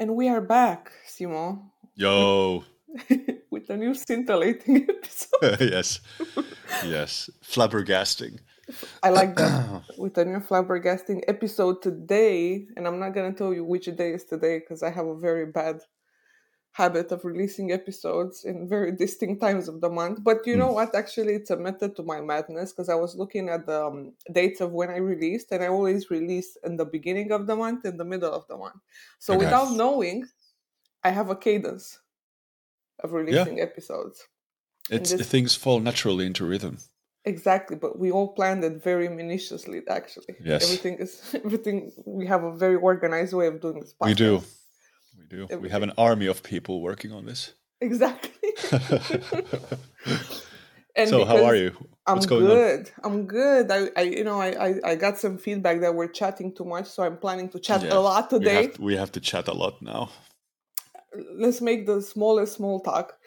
And we are back, Simon, Yo. with a new scintillating episode. yes. Yes. Flabbergasting. I like that. with a new flabbergasting episode today. And I'm not going to tell you which day is today because I have a very bad habit of releasing episodes in very distinct times of the month. But you know Mm. what? Actually, it's a method to my madness because I was looking at the um, dates of when I released, and I always release in the beginning of the month, in the middle of the month. So Okay. without knowing, I have a cadence of releasing episodes. It's this- things fall naturally into rhythm. Exactly, but we all planned it very minutiously. Actually, Yes. everything is everything. We have a very organized way of doing this. Podcast. We do. We do. We have an army of people working on this. Exactly. and so how are you? I'm What's on? good. I'm good. I, I you know, I, I, I got some feedback that we're chatting too much, so I'm planning to chat Yeah, a lot We today. have, we have to chat a lot now. Let's make the smallest small talk.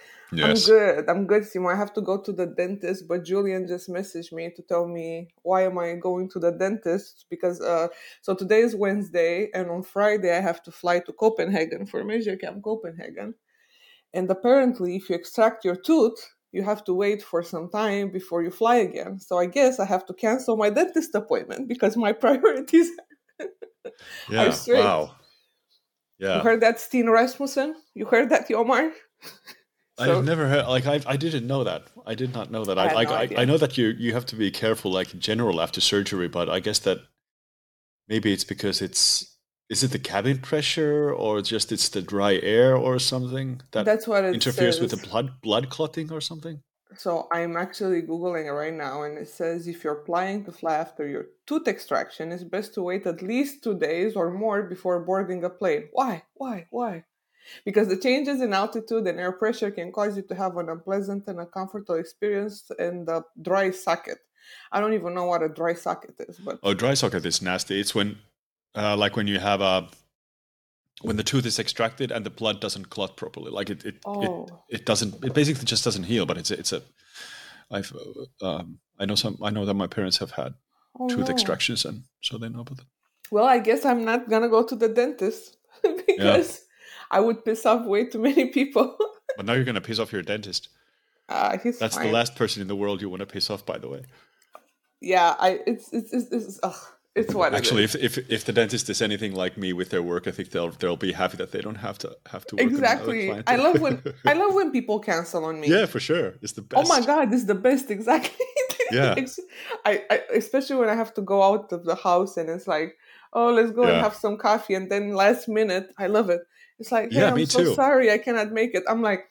I'm good. I'm good, Simo. I have to go to the dentist, but Julian just messaged me to tell me why am I going to the dentist because uh so today is Wednesday and on Friday I have to fly to Copenhagen for MeasureCamp Copenhagen. And apparently if you extract your tooth, you have to wait for some time before you fly again. So I guess I have to cancel my dentist appointment because my priorities Yeah. straight. Wow. You heard that Steen Rasmussen? You heard that Yomar? I've never heard like I I didn't know that. I did not know that. I I like no I. I know that you you have to be careful like in general after surgery, but I guess that maybe it's because it's is it the cabin pressure or just it's the dry air or something that That's what it interferes with the blood blood clotting or something? So I'm actually googling it right now, and it says if you're planning to fly after your tooth extraction, it's best to wait at least two days or more before boarding a plane. Why? Why? Why? Because the changes in altitude and air pressure can cause you to have an unpleasant and uncomfortable experience in the dry socket. I don't even know what a dry socket is, but Oh, dry socket is nasty. It's when uh, like when you have a when the tooth is extracted and the blood doesn't clot properly. Like it it, oh, it it doesn't it basically just doesn't heal, but it's a, it's a I've um, I know some I know that my parents have had oh tooth no. extractions and so they know about it. Well, I guess I'm not gonna go to the dentist because I would piss off way too many people. But now you're gonna piss off your dentist. uh, he's That's fine. the last person in the world you want to piss off, by the way. yeah i it's it's it's, it's, ugh, it's what Actually, if, if if the dentist is anything like me with their work, I think they'll they'll be happy that they don't have to have to work exactly i love when i love when people cancel on me yeah, for sure, it's the best. oh my god this is the best exactly Yeah. I, I especially when i have to go out of the house and it's like oh let's go and have some coffee and then last minute i love it it's like hey Yeah, i'm me so too. sorry i cannot make it i'm like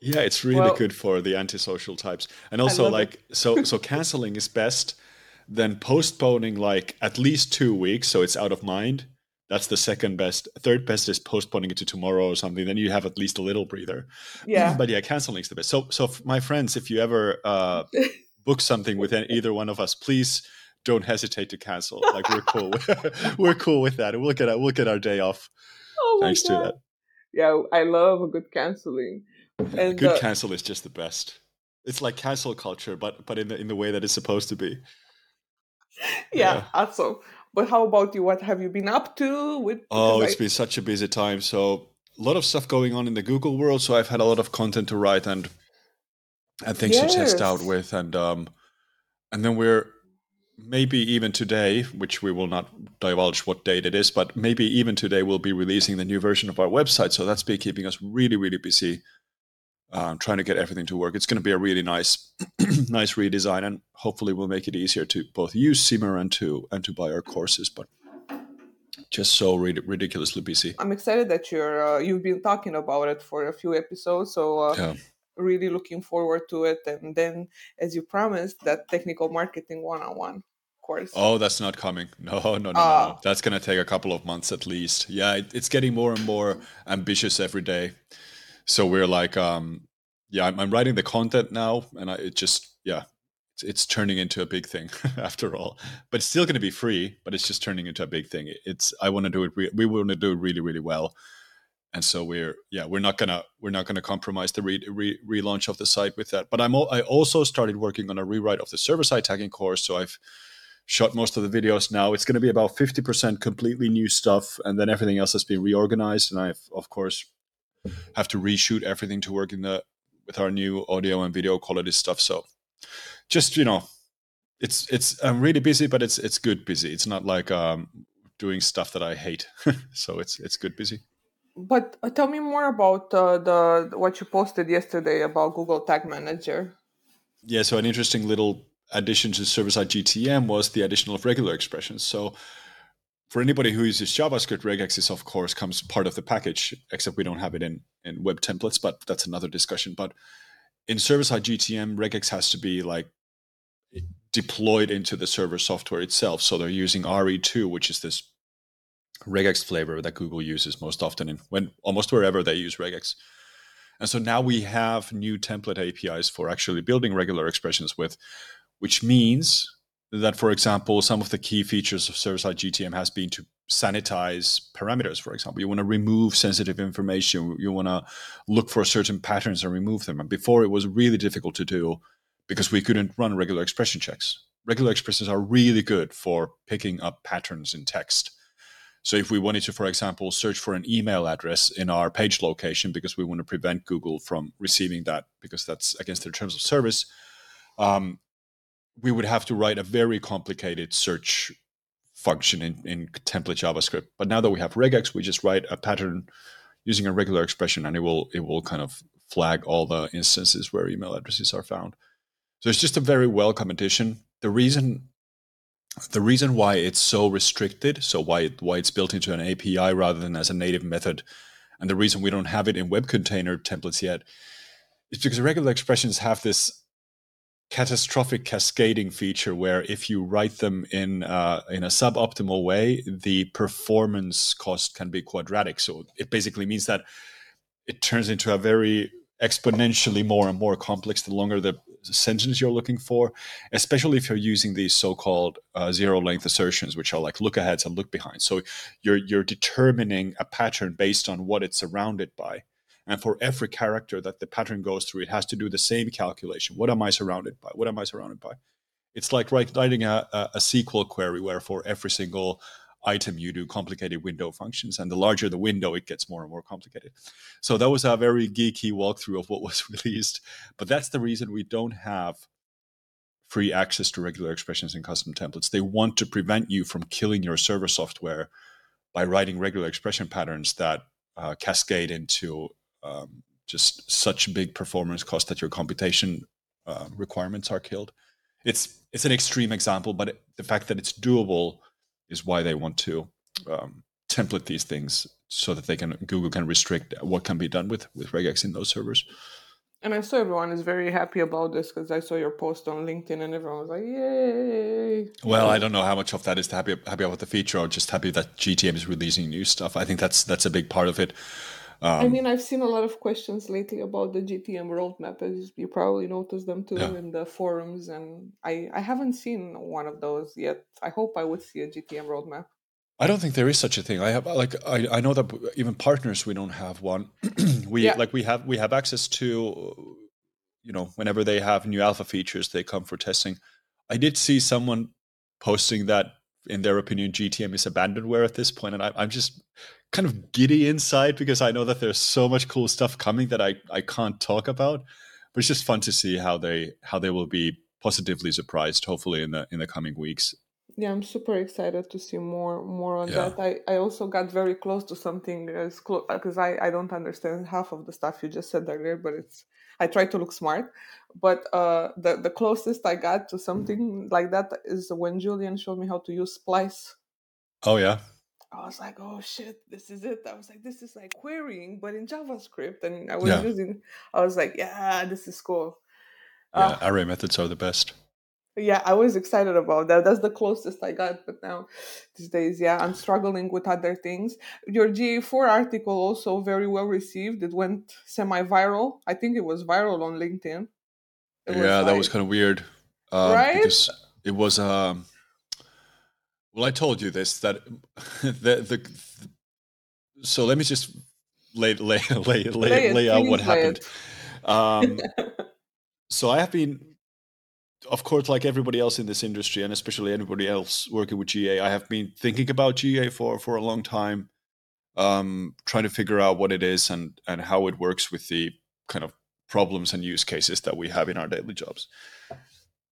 Yeah, it's really Well- good for the antisocial types. And also like so so canceling is best then postponing like at least 2 weeks so it's out of mind. That's the second best. Third best is postponing it to tomorrow or something. Then you have at least a little breather. yeah But yeah, canceling is the best. So so my friends, if you ever uh book something with either one of us, please don't hesitate to cancel. Like we're cool. we're cool with that. We'll get a, we'll get our day off oh thanks god to that. yeah i love a good canceling and good uh, cancel is just the best. It's like cancel culture, but but in the in the way that it's supposed to be. yeah, Yeah. awesome but how about you what have you been up to with Oh, it's I- been such a busy time. So a lot of stuff going on in the Google world. So I've had a lot of content to write and and things to test out with, and um, and then we're maybe even today, which we will not divulge what date it is, but maybe even today we'll be releasing the new version of our website. So that's been keeping us really, really busy. Um, trying to get everything to work. It's going to be a really nice, nice redesign, and hopefully we'll make it easier to both use Simmer and to and to buy our courses. But just so rid- ridiculously busy. i'm excited that you're uh, you've been talking about it for a few episodes so uh, Yeah. Really looking forward to it and then as you promised that technical marketing one-on-one course Oh, that's not coming. No, no, no, no, Ah. no. That's going to take a couple of months at least. Yeah, it, it's getting more and more ambitious every day. So we're like, um, yeah, I'm, I'm writing the content now, and I, it just, yeah, it's, it's turning into a big thing after all. But it's still going to be free, but it's just turning into a big thing. It's I want to do it. Re- we want to do it really, really well. And so we're yeah we're not gonna we're not gonna compromise the re- re- relaunch of the site with that. But I'm I also started working on a rewrite of the server side tagging course. So I've shot most of the videos now. It's going to be about 50% completely new stuff, and then everything else has been reorganized. And i've of course, have to reshoot everything to work in the with our new audio and video quality stuff. So, just you know, it's it's I'm really busy, but it's it's good busy. It's not like um, doing stuff that I hate. so it's it's good busy. But uh, tell me more about uh, the what you posted yesterday about Google Tag Manager. Yeah, so an interesting little addition to server-side GTM was the addition of regular expressions. So for anybody who uses JavaScript, regex is of course comes part of the package, except we don't have it in, in web templates, but that's another discussion. But in server-side GTM, regex has to be like deployed into the server software itself. So they're using RE2, which is this regex flavor that Google uses most often in when almost wherever they use regex. And so now we have new template APIs for actually building regular expressions with, which means that, for example, some of the key features of server-side GTM has been to sanitize parameters, for example. You want to remove sensitive information. You want to look for certain patterns and remove them. And before it was really difficult to do because we couldn't run regular expression checks. Regular expressions are really good for picking up patterns in text. So if we wanted to, for example, search for an email address in our page location because we want to prevent Google from receiving that because that's against their terms of service, um, we would have to write a very complicated search function in, in template JavaScript. But now that we have regex, we just write a pattern using a regular expression, and it will it will kind of flag all the instances where email addresses are found. So it's just a very welcome addition. The reason the reason why it's so restricted, so why why it's built into an API rather than as a native method, and the reason we don't have it in web container templates yet, is because regular expressions have this catastrophic cascading feature where if you write them in uh, in a suboptimal way, the performance cost can be quadratic. So it basically means that it turns into a very exponentially more and more complex the longer the sentence you're looking for, especially if you're using these so-called uh, zero-length assertions, which are like look aheads and look behind. So you're you're determining a pattern based on what it's surrounded by. And for every character that the pattern goes through, it has to do the same calculation. What am I surrounded by? What am I surrounded by? It's like writing a, a, a SQL query where for every single item you do complicated window functions and the larger the window it gets more and more complicated so that was a very geeky walkthrough of what was released but that's the reason we don't have free access to regular expressions and custom templates they want to prevent you from killing your server software by writing regular expression patterns that uh, cascade into um, just such big performance cost that your computation uh, requirements are killed. It's it's an extreme example, but it, the fact that it's doable is why they want to um, template these things so that they can Google can restrict what can be done with with regex in those servers. And I saw everyone is very happy about this because I saw your post on LinkedIn and everyone was like, "Yay!" Well, I don't know how much of that is to happy happy about the feature or just happy that GTM is releasing new stuff. I think that's that's a big part of it. Um, I mean, I've seen a lot of questions lately about the GTM roadmap, as you probably noticed them too yeah. in the forums, and I, I haven't seen one of those yet. I hope I would see a GTM roadmap. I don't think there is such a thing. I have like I, I know that even partners we don't have one. we yeah. like we have we have access to you know whenever they have new alpha features they come for testing. I did see someone posting that in their opinion GTM is abandonware at this point, and I, I'm just kind of giddy inside because I know that there's so much cool stuff coming that I, I can't talk about. But it's just fun to see how they how they will be positively surprised, hopefully in the in the coming weeks. Yeah, I'm super excited to see more more on yeah. that. I, I also got very close to something as close because I, I don't understand half of the stuff you just said earlier, but it's I try to look smart. But uh, the the closest I got to something like that is when Julian showed me how to use Splice. Oh yeah. I was like, oh shit, this is it. I was like, this is like querying, but in JavaScript. And I was yeah. using, I was like, yeah, this is cool. Yeah, uh, array methods are the best. Yeah, I was excited about that. That's the closest I got. But now, these days, yeah, I'm struggling with other things. Your GA4 article also very well received. It went semi viral. I think it was viral on LinkedIn. It yeah, was that was kind of weird. Um, right? Because it was. Um, well, I told you this that the, the, the so let me just lay lay lay lay, lay, lay out what happened. Um, so I have been of course, like everybody else in this industry, and especially anybody else working with GA, I have been thinking about GA for for a long time, um, trying to figure out what it is and and how it works with the kind of problems and use cases that we have in our daily jobs.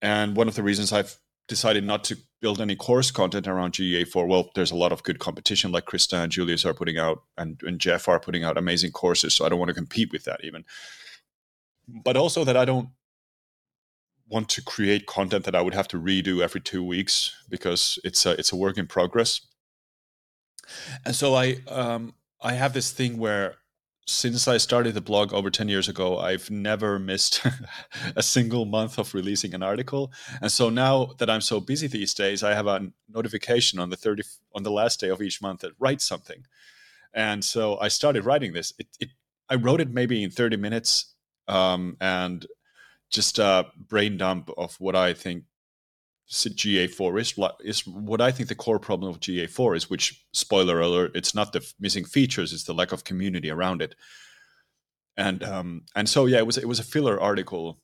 And one of the reasons I've decided not to build any course content around GA4, well, there's a lot of good competition, like Krista and Julius are putting out, and, and Jeff are putting out amazing courses. So I don't want to compete with that even. But also that I don't want to create content that I would have to redo every two weeks because it's a it's a work in progress. And so I um, I have this thing where since I started the blog over 10 years ago, I've never missed a single month of releasing an article. And so now that I'm so busy these days, I have a notification on the 30 on the last day of each month that write something. And so I started writing this. It, it I wrote it maybe in 30 minutes um, and just a brain dump of what I think GA4 is, is what I think the core problem of GA4 is, which, spoiler alert, it's not the missing features, it's the lack of community around it. And um, and so yeah, it was it was a filler article,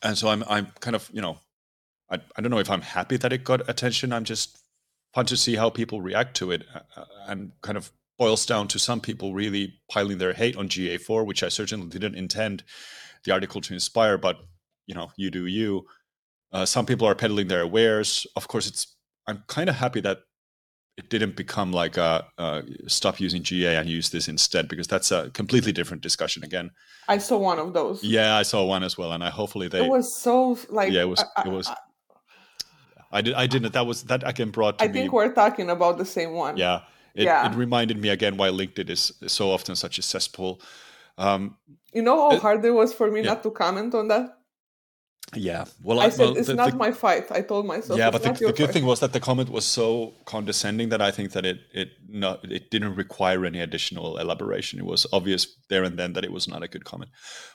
and so I'm I'm kind of you know, I I don't know if I'm happy that it got attention. I'm just fun to see how people react to it, and kind of boils down to some people really piling their hate on GA4, which I certainly didn't intend the article to inspire, but you know, you do you uh, some people are peddling their wares. Of course, it's I'm kind of happy that it didn't become like a, a, stop using GA and use this instead because that's a completely different discussion again. I saw one of those. Yeah, I saw one as well, and I hopefully they. It was so like. Yeah, it was. I, it was. I, I, did. I didn't. That was that again brought. I think we're talking about the same one. Yeah. It, yeah. it reminded me again why LinkedIn is so often such a cesspool. Um, you know how it, hard it was for me yeah. not to comment on that? Yeah. Well i, said well, it's the, not the, my fight. I told myself yeah but the, the good thing was that the comment was so condescending that i think that it it not it didn't require any additional elaboration. It was obvious there and then that it was not a good comment.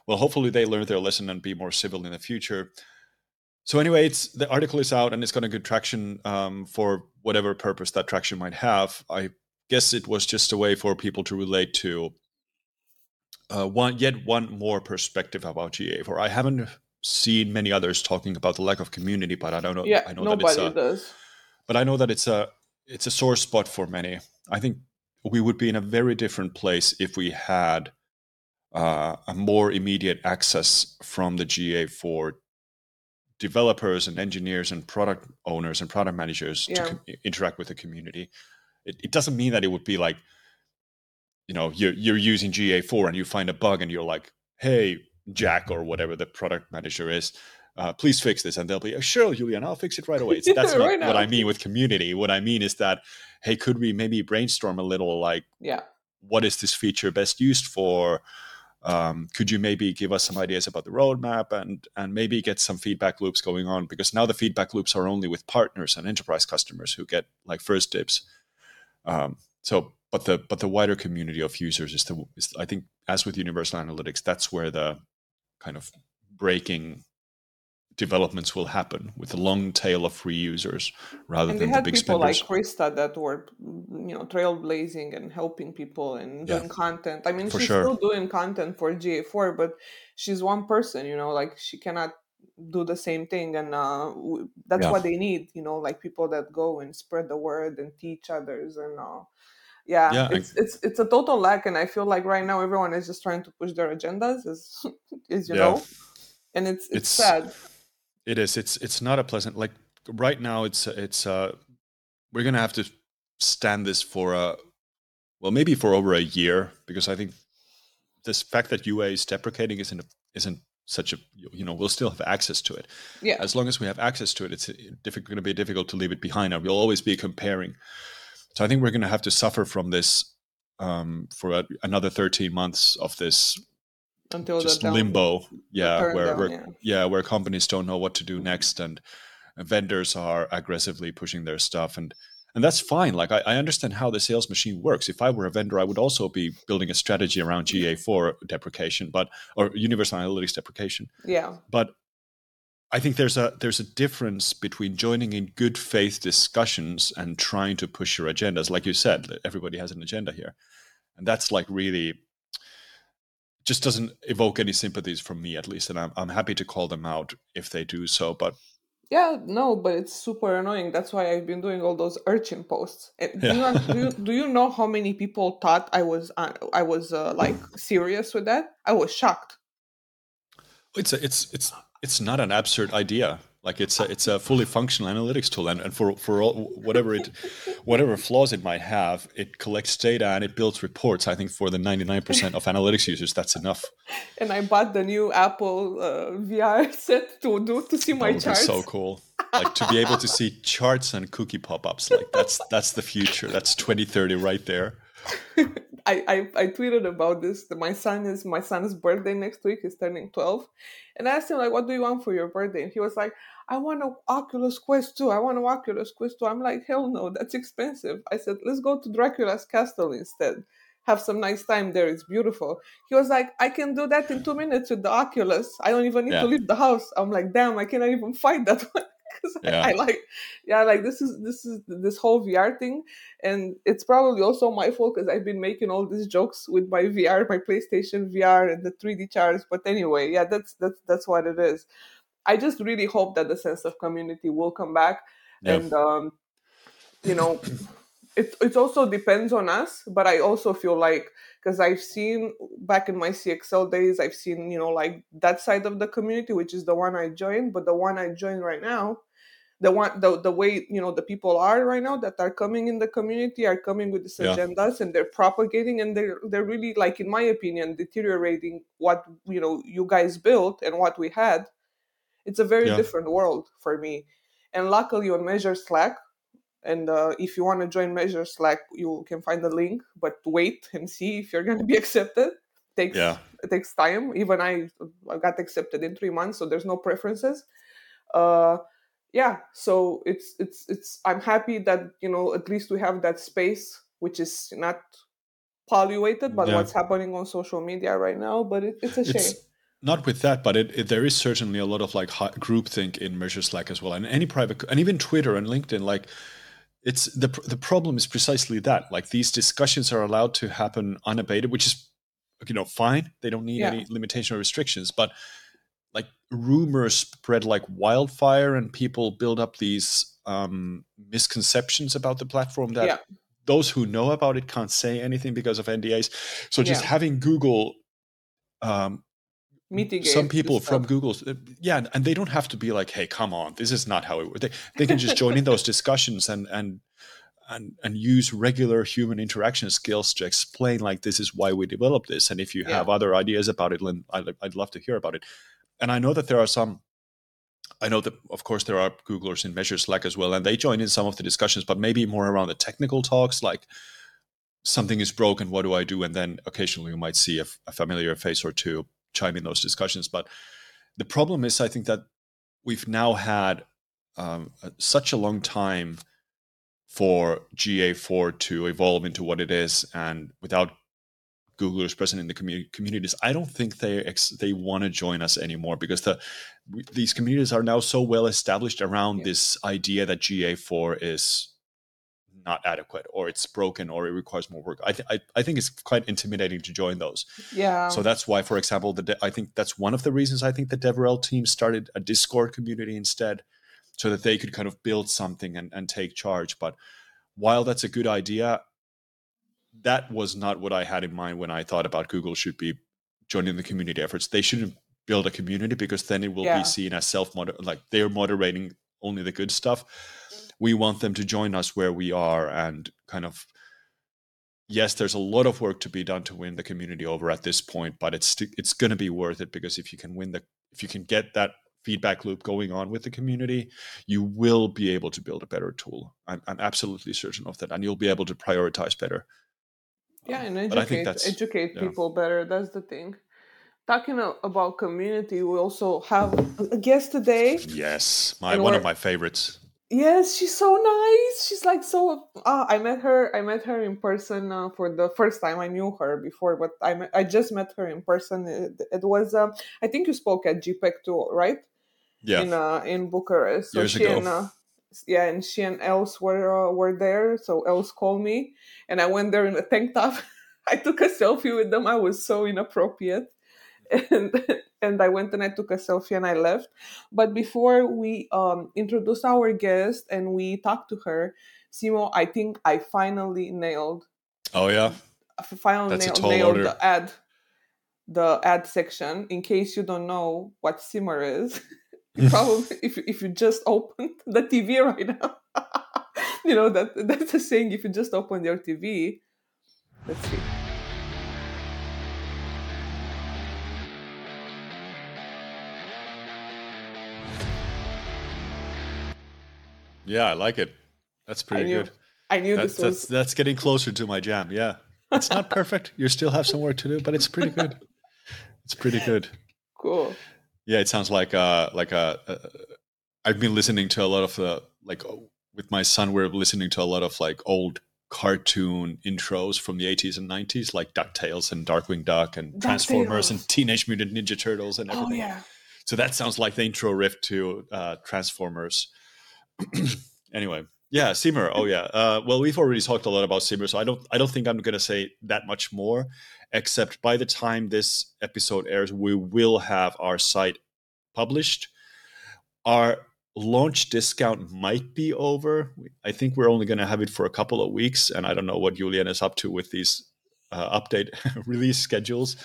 Well hopefully they learned their lesson and be more civil in the future. So anyway it's the article is out and it's got a good traction um, for whatever purpose that traction might have. I guess it was just a way for people to relate to uh, one yet one more perspective about GA4. I haven't seen many others talking about the lack of community, but I don't know. Yeah, I know nobody that it's a, does. But I know that it's a it's a sore spot for many. I think we would be in a very different place if we had uh, a more immediate access from the GA4 developers and engineers and product owners and product managers yeah. to com- interact with the community. It, it doesn't mean that it would be like, you know, you're you're using GA4 and you find a bug and you're like, hey, Jack or whatever the product manager is, uh, please fix this. And they'll be, oh, sure, Julian, I'll fix it right away. That's right not what I mean with community. What I mean is that, hey, could we maybe brainstorm a little like, yeah, what is this feature best used for? Um, could you maybe give us some ideas about the roadmap and and maybe get some feedback loops going on because now the feedback loops are only with partners and enterprise customers who get like first dibs. Um, so, but the but the wider community of users is the is I think as with Universal Analytics, that's where the kind of breaking developments will happen with a long tail of free users rather and than the big people spenders. like Krista that were, you know, trailblazing and helping people and doing yeah, content. I mean, she's sure. still doing content for GA4, but she's one person. You know, like she cannot do the same thing, and uh, that's yeah. what they need. You know, like people that go and spread the word and teach others and. Uh, yeah, yeah it's I, it's it's a total lack and i feel like right now everyone is just trying to push their agendas is is you yeah. know and it's, it's, it's sad. It is it's it's not a pleasant like right now it's it's uh we're gonna have to stand this for a well maybe for over a year because i think this fact that ua is deprecating isn't isn't such a you know we'll still have access to it. Yeah. As long as we have access to it it's going to be difficult to leave it behind and we'll always be comparing so I think we're going to have to suffer from this um, for a, another 13 months of this until just down, limbo. Yeah, where, down, yeah. yeah, where companies don't know what to do next, and, and vendors are aggressively pushing their stuff, and and that's fine. Like I, I, understand how the sales machine works. If I were a vendor, I would also be building a strategy around GA4 deprecation, but or Universal Analytics deprecation. Yeah. But I think there's a there's a difference between joining in good faith discussions and trying to push your agendas. Like you said, everybody has an agenda here, and that's like really just doesn't evoke any sympathies from me at least and I'm, I'm happy to call them out if they do so but yeah no but it's super annoying. That's why i've been doing all those urchin posts. Do, Yeah. you, do, you, do you know how many people thought i was uh, i was uh, like serious with that? I was shocked. It's a, it's it's it's not an absurd idea. Like it's a it's a fully functional analytics tool and, and for for all, whatever it whatever flaws it might have it collects data and it builds reports. I think for the 99% of analytics users that's enough. And i bought the new apple uh, vr set to do to see that my charts so cool. Like to be able to see charts and cookie pop-ups. Like that's that's the future. That's 2030 right there I, I I tweeted about this. that My son is my son's birthday next week. He's turning twelve, and I asked him like, "What do you want for your birthday?" And he was like, "I want an Oculus Quest 2. I want an Oculus Quest 2. I'm like, "Hell no, that's expensive." I said, "Let's go to Dracula's castle instead. Have some nice time there. It's beautiful." He was like, "I can do that in two minutes with the Oculus. I don't even need Yeah. to leave the house." I'm like, "Damn, I cannot even find that one." 'Cause I- Yeah. I like, yeah, like this is this is this whole VR thing and it's probably also my fault because I've been making all these jokes with my VR, my PlayStation VR, and the 3D charts. But anyway, yeah, that's that's that's what it is. I just really hope that the sense of community will come back, and um, you know, it it also depends on us. But I also feel like because I've seen back in my CXL days, I've seen you know like that side of the community, which is the one I joined, but the one I joined right now the one the, the way you know the people are right now that are coming in the community are coming with these Yeah. agendas and they're propagating and they're they're really like in my opinion deteriorating what you know you guys built and what we had it's a very Yeah. different world for me and luckily on measure slack and uh, if you want to join measure slack you can find the link but wait and see if you're going to be accepted takes Yeah. it takes time even i I got accepted in three months so there's no preferences uh yeah so it's it's it's i'm happy that you know at least we have that space which is not polluted by Yeah. what's happening on social media right now but it, it's a shame it's not with that, but it, it there is certainly a lot of like hi- groupthink in Measure Slack as well, and any private and even Twitter and LinkedIn. Like, it's the the problem is precisely that. Like these discussions are allowed to happen unabated, which is you know fine. They don't need Yeah. any limitation or restrictions, but like rumors spread like wildfire, and people build up these um, misconceptions about the platform that Yeah. those who know about it can't say anything because of NDAs. So just Yeah. having Google um, mitigate some people from. Google, uh, yeah, and they don't have to be like, "Hey, come on, this is not how it works." They, they can just join in those discussions and and and and use regular human interaction skills to explain like this is why we developed this, and if you Yeah. have other ideas about it, Lynn, I'd, I'd love to hear about it. And I know that there are some. I know that, of course, there are Googlers in Measure Slack as well, and they join in some of the discussions, but maybe more around the technical talks, like something is broken, what do I do? And then occasionally you might see a, a familiar face or two chime in those discussions. But the problem is, I think that we've now had um, such a long time for GA4 to evolve into what it is, and without Googlers present in the commu- communities, I don't think they ex- they want to join us anymore because the these communities are now so well established around Yeah. this idea that GA4 is not adequate or it's broken or it requires more work. I, th- I, I think it's quite intimidating to join those. yeah So that's why, for example, the de- I think that's one of the reasons I think the DevRel team started a Discord community instead, so that they could kind of build something and, and take charge. But while that's a good idea, that was not what I had in mind when I thought about Google should be joining the community efforts. They shouldn't build a community because then it will Yeah. be seen as self like they're moderating only the good stuff. We want them to join us where we are and kind of yes, there's a lot of work to be done to win the community over at this point, but it's it's going to be worth it because if you can win the if you can get that feedback loop going on with the community, you will be able to build a better tool. I'm, I'm absolutely certain of that, and you'll be able to prioritize better. yeah and Um, think educate educate yeah. people better that's the thing talking about community we also have a guest today yes, my one of my favorites. Yes, she's so nice. She's like so. Uh, I met her. I met her in person uh, for the first time. I knew her before, but I met, I just met her in person. It, it was. Um, I think you spoke at GPEC too, right? Yeah, In uh, in Bucharest. So Years she ago. and uh, yeah, and she and Els were uh, were there. So Els called me, and I went there in a tank top. I took a selfie with them. I was so inappropriate. And and I went and I took a selfie and I left. But before we um, introduced our guest and we talked to her, Simo, I think I finally nailed. Oh yeah, finally nailed, nailed the ad, the ad section. In case you don't know what Simmer is, probably if if you just opened the TV right now, you know that that's a saying. If you just open your TV, let's see. Yeah, I like it. That's pretty I knew, good. I knew that's, this was. That's, that's getting closer to my jam. Yeah, it's not perfect. You still have some work to do, but it's pretty good. It's pretty good. Cool. Yeah, it sounds like uh like a. Uh, I've been listening to a lot of the like with my son. We're listening to a lot of like old cartoon intros from the 80s and 90s, like Ducktales and Darkwing Duck and Transformers and Teenage Mutant Ninja Turtles and oh, everything. Oh yeah. So that sounds like the intro riff to uh, Transformers. anyway, yeah, Simmer. Oh yeah. Uh, well, we've already talked a lot about Simmer, so I don't I don't think I'm going to say that much more. Except by the time this episode airs, we will have our site published. Our launch discount might be over. I think we're only going to have it for a couple of weeks, and I don't know what Julian is up to with these uh, update release schedules.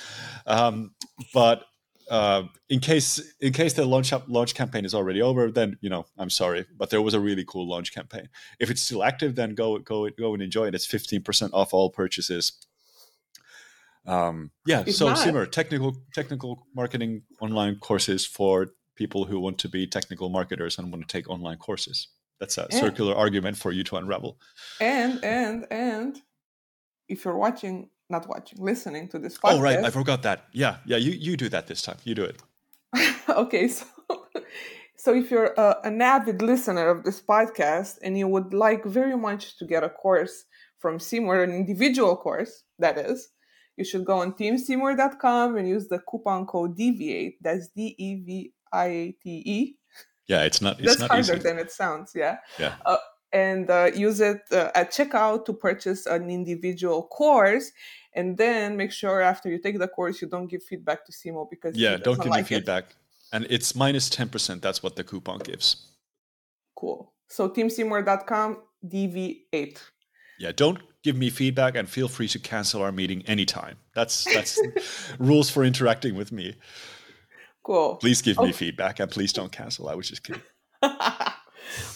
Um, but uh, in case in case the launch up launch campaign is already over, then you know I'm sorry, but there was a really cool launch campaign. If it's still active, then go go go and enjoy it. It's 15% off all purchases. Um, yeah, it's so not. Simmer, technical technical marketing online courses for people who want to be technical marketers and want to take online courses. That's a and, circular argument for you to unravel. And and and if you're watching not watching, listening to this podcast. Oh, right. I forgot that. Yeah. Yeah. You, you do that this time. You do it. okay. So, so if you're uh, an avid listener of this podcast and you would like very much to get a course from Simmer, an individual course, that is, you should go on teamsimmer.com and use the coupon code DEVIATE. That's D E V I A T E. Yeah, it's not. It's That's not harder easy. than it sounds. Yeah. Yeah. Uh, and uh, use it uh, at checkout to purchase an individual course and then make sure after you take the course you don't give feedback to simo because yeah don't give like me feedback. It. and it's minus 10% that's what the coupon gives. Cool. So teamsimmer.com dv8 yeah don't give me feedback and feel free to cancel our meeting anytime. That's that's rules for interacting with me. Cool. Please give okay. me feedback and please don't cancel i was just kidding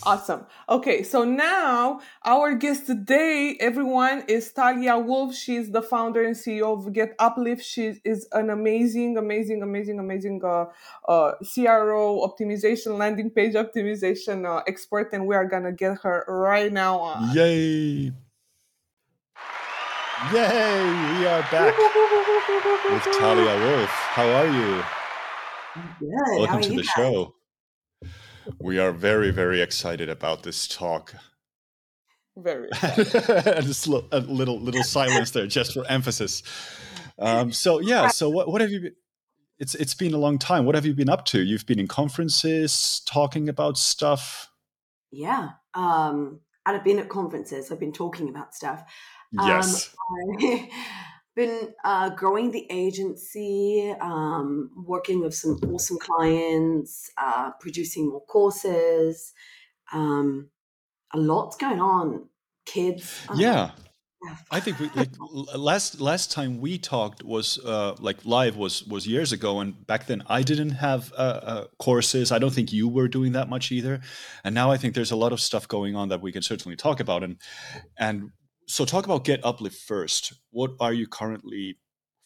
Awesome. Okay, so now our guest today, everyone, is Talia Wolf. She's the founder and CEO of Get Uplift. She is an amazing, amazing, amazing, amazing uh, uh, CRO optimization, landing page optimization uh, expert, and we are gonna get her right now on. Yay! Yay! We are back with Talia Wolf. How are you? Good. Welcome to the guys? show. We are very, very excited about this talk. Very. and just a little little silence there, just for emphasis. Um, so yeah, so what what have you been? It's it's been a long time. What have you been up to? You've been in conferences, talking about stuff. Yeah, um, I've been at conferences. I've been talking about stuff. Yes. Um, been uh, growing the agency, um, working with some awesome clients, uh, producing more courses. Um, a lot's going on. Kids. Yeah. I think we, like last last time we talked was uh, like live was was years ago, and back then I didn't have uh, uh, courses. I don't think you were doing that much either, and now I think there's a lot of stuff going on that we can certainly talk about. And and so talk about get uplift first. What are you currently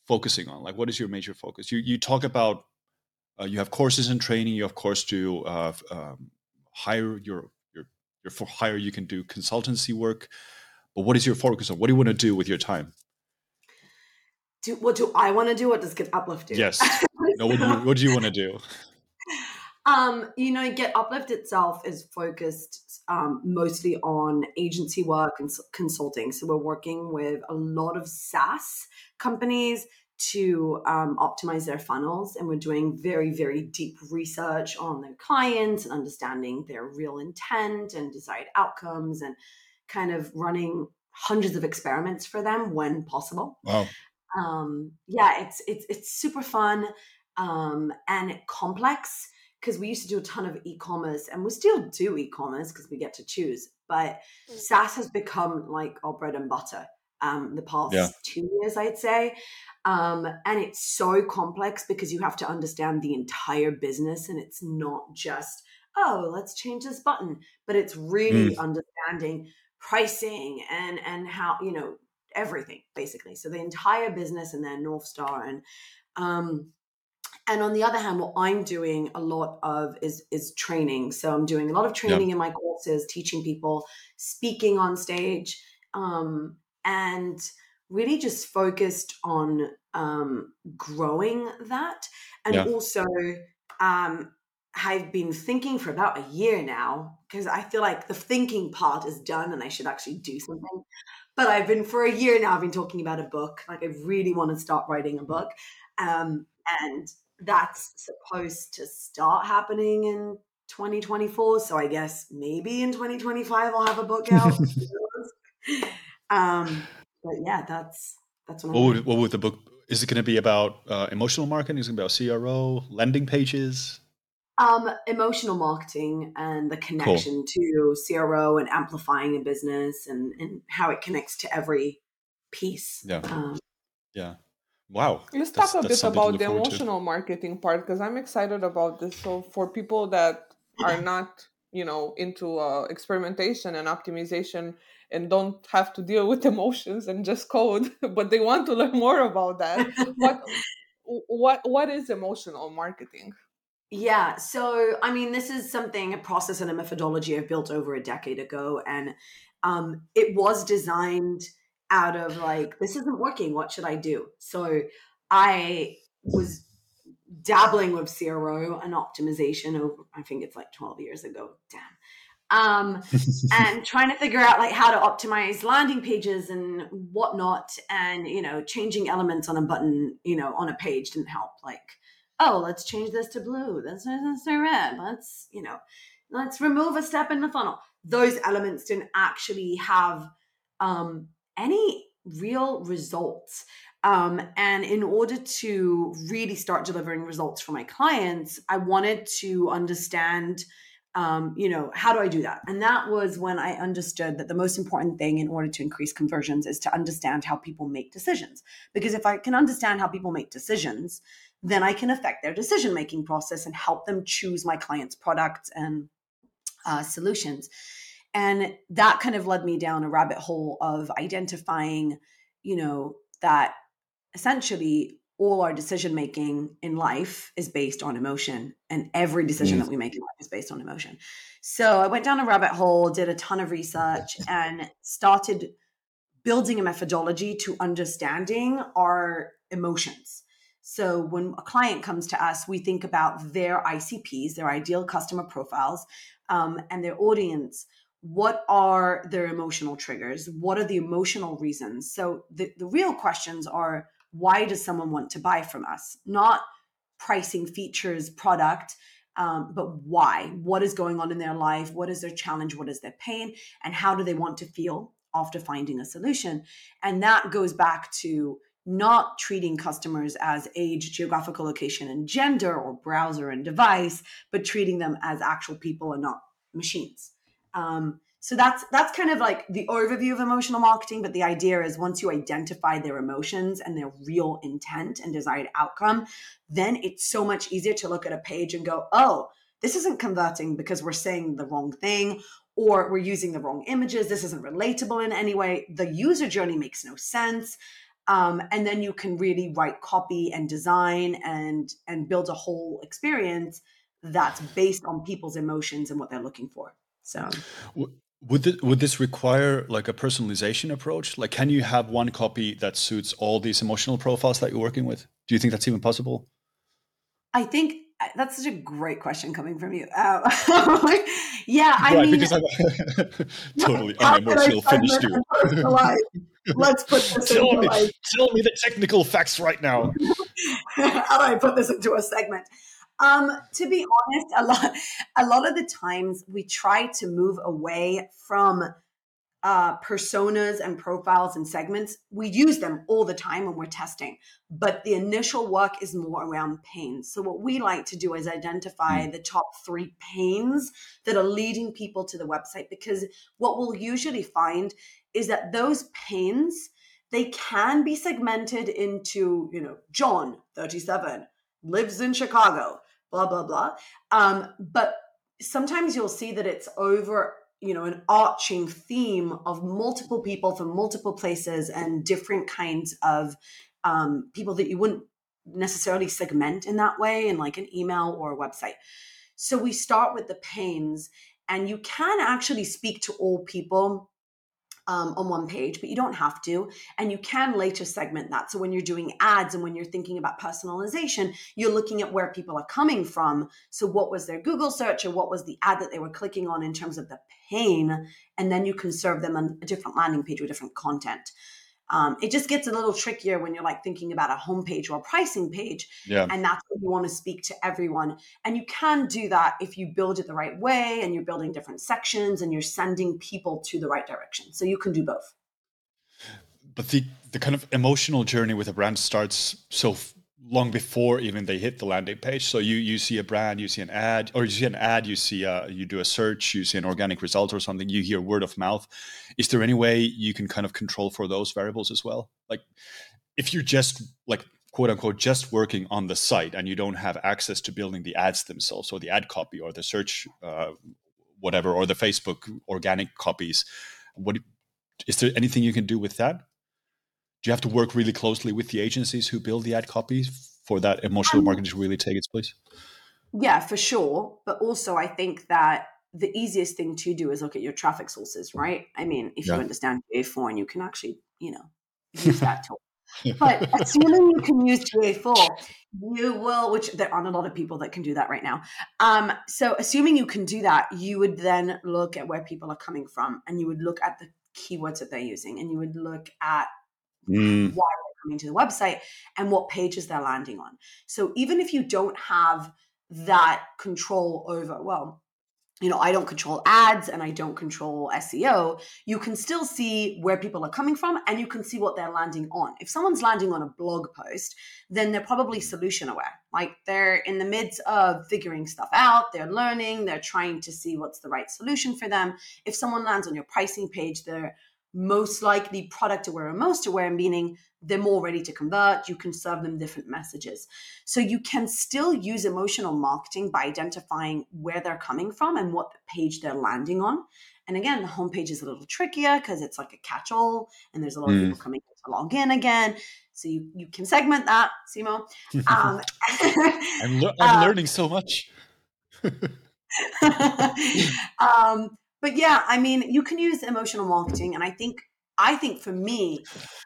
focusing on? Like what is your major focus? You you talk about uh, you have courses and training. You of course to uh, um, hire your your your for hire you can do consultancy work. But what is your focus on? What do you want to do with your time? Do what do i want to do what does get uplift do? Yes. No what do you, what do you want to do um, you know, Get Uplift itself is focused um, mostly on agency work and consulting. So we're working with a lot of SaaS companies to um, optimize their funnels, and we're doing very, very deep research on their clients and understanding their real intent and desired outcomes, and kind of running hundreds of experiments for them when possible. Wow. Um, yeah, it's it's it's super fun um, and complex because we used to do a ton of e-commerce and we still do e-commerce because we get to choose. But Mm. SaaS has become like our bread and butter um, the past Yeah. two years, I'd say. Um, and it's so complex because you have to understand the entire business and it's not just, oh, let's change this button, but it's really understanding pricing and and how, you know, everything basically. So the entire business and their North Star and um and on the other hand, what I'm doing a lot of is is training. So I'm doing a lot of training in my courses, teaching people, speaking on stage, um, and really just focused on um, growing that. And Yeah. also, um, I've been thinking for about a year now because I feel like the thinking part is done and I should actually do something. But I've been for a year now. I've been talking about a book. Like I really want to start writing a book, um, and that's supposed to start happening in 2024. So I guess maybe in 2025 I'll have a book out. Um, but yeah, that's that's what What would, what would the book? Is it going to be about uh, emotional marketing? Is it going to be about CRO, landing pages? Um, emotional marketing and the connection to CRO and amplifying a business and, and how it connects to every piece. Yeah. Um, Yeah. Wow. Let's That's- talk a bit about the forward to. emotional marketing part because I'm excited about this. So for people that are not, you know, into uh, experimentation and optimization and don't have to deal with emotions and just code, but they want to learn more about that, what what what is emotional marketing? Yeah. So, I mean, this is something, a process and a methodology I've built over a decade ago. And um, it was designed out of like, this isn't working. What should I do? So, I was dabbling with CRO and optimization over, I think it's like 12 years ago. Damn. Um, and trying to figure out like how to optimize landing pages and whatnot and you know changing elements on a button you know on a page didn't help like oh let's change this to blue let's change this to red let's you know let's remove a step in the funnel those elements didn't actually have um, any real results um, and in order to really start delivering results for my clients i wanted to understand um, you know, how do I do that? And that was when I understood that the most important thing in order to increase conversions is to understand how people make decisions. Because if I can understand how people make decisions, then I can affect their decision making process and help them choose my clients' products and uh, solutions. And that kind of led me down a rabbit hole of identifying, you know, that essentially all our decision making in life is based on emotion and every decision Mm. that we make in life is based on emotion so i went down a rabbit hole did a ton of research and started building a methodology to understanding our emotions so when a client comes to us we think about their icps their ideal customer profiles um, and their audience what are their emotional triggers? What are the emotional reasons? So the, the real questions are why does someone want to buy from us? Not pricing features product um, but why? What is going on in their life? What is their challenge? What is their pain? And how do they want to feel after finding a solution? And that goes back to not treating customers as age geographical location and gender or browser and device but treating them as actual people and not machines um, so that's that's kind of like the overview of emotional marketing but the idea is once you identify their emotions and their real intent and desired outcome then it's so much easier to look at a page and go oh this isn't converting because we're saying the wrong thing or we're using the wrong images. This isn't relatable in any way. The user journey makes no sense. Um, and then you can really write copy and design and and build a whole experience that's based on people's emotions and what they're looking for so W- Would this, would this require like a personalization approach? Like, can you have one copy that suits all these emotional profiles that you're working with? Do you think that's even possible? I think uh, that's such a great question coming from you. Uh, yeah, I right, mean, because I'm totally how can I unemotional Finnish segment dude. Let's put this tell into me, like, tell me the technical facts right now. how do I put this into a segment? Um, to be honest, a lot, a lot of the times we try to move away from uh, personas and profiles and segments, we use them all the time when we're testing. But the initial work is more around pains. So, what we like to do is identify mm. the top three pains that are leading people to the website because what we'll usually find is that those pains they can be segmented into you know john 37 lives in chicago blah blah blah. Um, but sometimes you'll see that it's over you know an arching theme of multiple people from multiple places and different kinds of um, people that you wouldn't necessarily segment in that way in like an email or a website. So we start with the pains and you can actually speak to all people um, on one page, but you don't have to. And you can later segment that. So when you're doing ads and when you're thinking about personalization, you're looking at where people are coming from. So what was their Google search or what was the ad that they were clicking on in terms of the pain? And then you can serve them a different landing page with different content. Um, it just gets a little trickier when you're like thinking about a homepage or a pricing page. Yeah. And that's when you want to speak to everyone. And you can do that if you build it the right way and you're building different sections and you're sending people to the right direction. So you can do both. But the the kind of emotional journey with a brand starts so long before even they hit the landing page. So you you see a brand, you see an ad, or you see an ad, you see a, you do a search, you see an organic result or something, you hear word of mouth. Is there any way you can kind of control for those variables as well? Like if you're just like quote unquote just working on the site and you don't have access to building the ads themselves or the ad copy or the search uh, whatever or the Facebook organic copies, what is there anything you can do with that? Do you have to work really closely with the agencies who build the ad copies for that emotional um, marketing to really take its place? Yeah, for sure. But also, I think that the easiest thing to do is look at your traffic sources, right? I mean, if yeah. you understand GA4 and you can actually, you know, use that tool. but assuming you can use GA4, you will, which there aren't a lot of people that can do that right now. Um, so assuming you can do that, you would then look at where people are coming from and you would look at the keywords that they're using and you would look at mm. why they're coming to the website and what pages they're landing on. So even if you don't have that control over, well, you know, I don't control ads and I don't control SEO, you can still see where people are coming from and you can see what they're landing on. If someone's landing on a blog post, then they're probably solution aware. Like they're in the midst of figuring stuff out, they're learning, they're trying to see what's the right solution for them. If someone lands on your pricing page, they're most likely product aware or most aware, meaning they're more ready to convert. You can serve them different messages. So you can still use emotional marketing by identifying where they're coming from and what page they're landing on. And again, the homepage is a little trickier because it's like a catch all and there's a lot of mm. people coming to log in again. So you, you can segment that, Simo. Um, I'm, le- I'm um, learning so much. um, but yeah, I mean, you can use emotional marketing, and I think I think for me,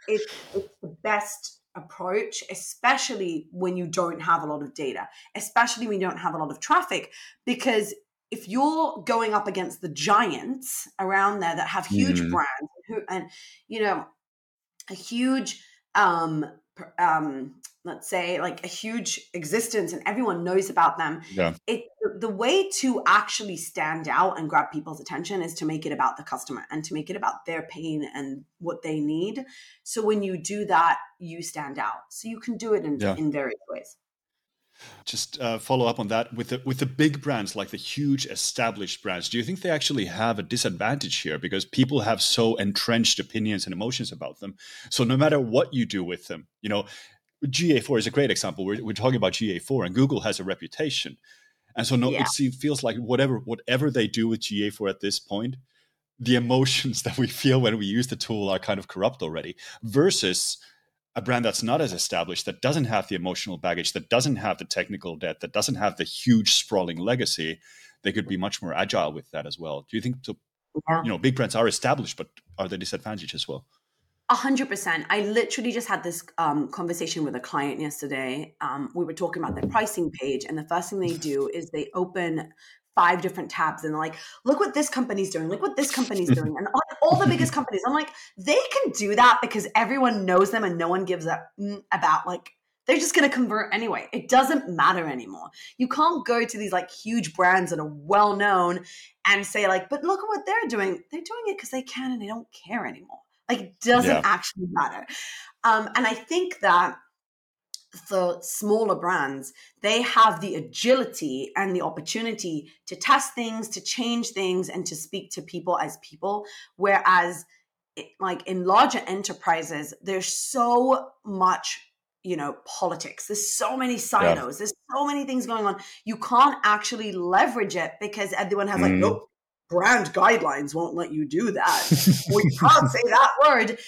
it's, it's the best approach, especially when you don't have a lot of data, especially when you don't have a lot of traffic, because if you're going up against the giants around there that have huge mm. brands and, and you know a huge um, um, let's say like a huge existence and everyone knows about them yeah. it the way to actually stand out and grab people's attention is to make it about the customer and to make it about their pain and what they need so when you do that you stand out so you can do it in, yeah. in various ways just uh, follow up on that with the with the big brands like the huge established brands do you think they actually have a disadvantage here because people have so entrenched opinions and emotions about them so no matter what you do with them you know GA4 is a great example. We're, we're talking about GA4, and Google has a reputation, and so no, yeah. it feels like whatever whatever they do with GA4 at this point, the emotions that we feel when we use the tool are kind of corrupt already. Versus a brand that's not as established, that doesn't have the emotional baggage, that doesn't have the technical debt, that doesn't have the huge sprawling legacy, they could be much more agile with that as well. Do you think so? You know, big brands are established, but are they disadvantaged as well? A hundred percent. I literally just had this um, conversation with a client yesterday. Um, we were talking about their pricing page, and the first thing they do is they open five different tabs and like, look what this company's doing, look what this company's doing, and all, all, the biggest companies. I'm like, they can do that because everyone knows them and no one gives up mm, about like they're just going to convert anyway. It doesn't matter anymore. You can't go to these like huge brands that are well known and say like, but look at what they're doing. They're doing it because they can and they don't care anymore. Like it doesn't yeah. actually matter. Um, and I think that the smaller brands, they have the agility and the opportunity to test things, to change things, and to speak to people as people. Whereas, it, like in larger enterprises, there's so much you know politics there's so many silos yeah. there's so many things going on you can't actually leverage it because everyone has mm. like nope brand guidelines won't let you do that or you can't say that word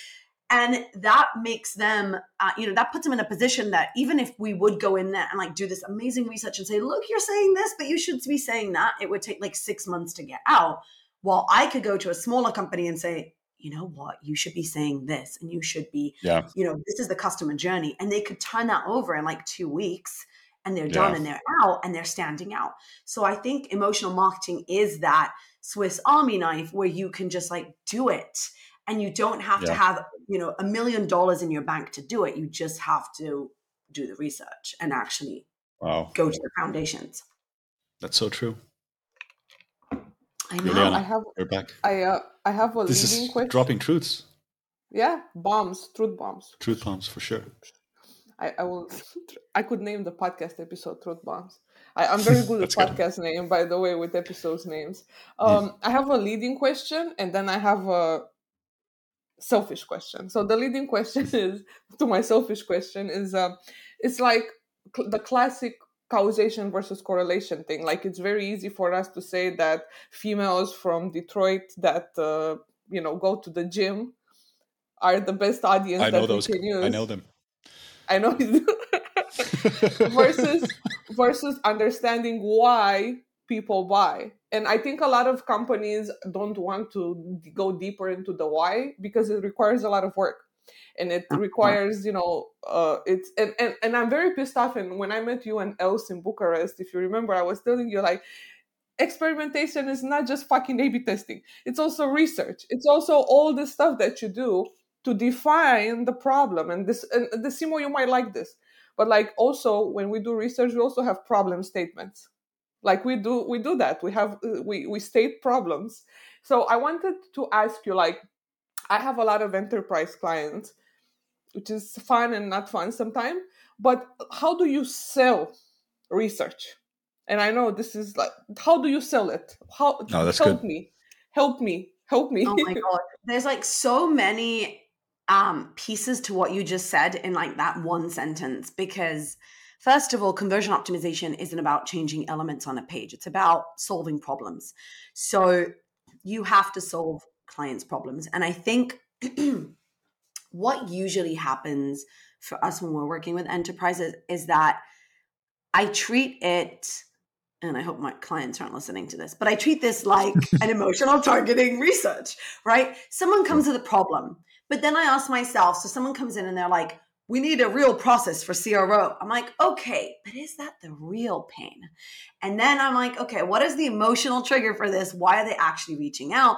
and that makes them uh, you know that puts them in a position that even if we would go in there and like do this amazing research and say look you're saying this but you should be saying that it would take like six months to get out while i could go to a smaller company and say you know what, you should be saying this and you should be, yeah. you know, this is the customer journey. And they could turn that over in like two weeks and they're done yeah. and they're out and they're standing out. So I think emotional marketing is that Swiss army knife where you can just like do it and you don't have yeah. to have, you know, a million dollars in your bank to do it. You just have to do the research and actually wow. go to the foundations. That's so true. I know. Juliana, I have. We're back. I uh, I have a this leading is question. Dropping truths. Yeah, bombs, truth bombs. Truth bombs for sure. I, I will. I could name the podcast episode "Truth Bombs." I, am very good at podcast good. name, by the way, with episodes names. Hmm. Um, I have a leading question, and then I have a selfish question. So the leading question is to my selfish question is, uh, it's like cl- the classic causation versus correlation thing. Like it's very easy for us to say that females from detroit that uh, you know go to the gym are the best audience I know that those, we can use i know them. I know versus versus understanding why people buy and i think a lot of companies don't want to go deeper into the why because it requires a lot of work. And it uh-huh. requires you know uh it's and, and and i'm very pissed off and when i met you and else in bucharest if you remember i was telling you like experimentation is not just fucking a b testing. It's also research. It's also all the stuff that you do to define the problem. And this and the simo you might like this. But like also when we do research we also have problem statements like we do we do that we have uh, we we state problems so i wanted to ask you like i have a lot of enterprise clients which is fun and not fun sometimes. But how do you sell research? And I know this is like, how do you sell it? How no, that's help good. me, help me, help me. Oh my god, there's like so many um, pieces to what you just said in like that one sentence because first of all conversion optimization isn't about changing elements on a page. It's about solving problems. So you have to solve clients problems. And i think what usually happens for us when we're working with enterprises is that I treat it, and I hope my clients aren't listening to this, but I treat this like an emotional targeting research, right? Someone comes with a problem, but then I ask myself, so someone comes in and they're like, we need a real process for CRO. I'm like, okay, but is that the real pain? And then I'm like, okay, what is the emotional trigger for this? Why are they actually reaching out?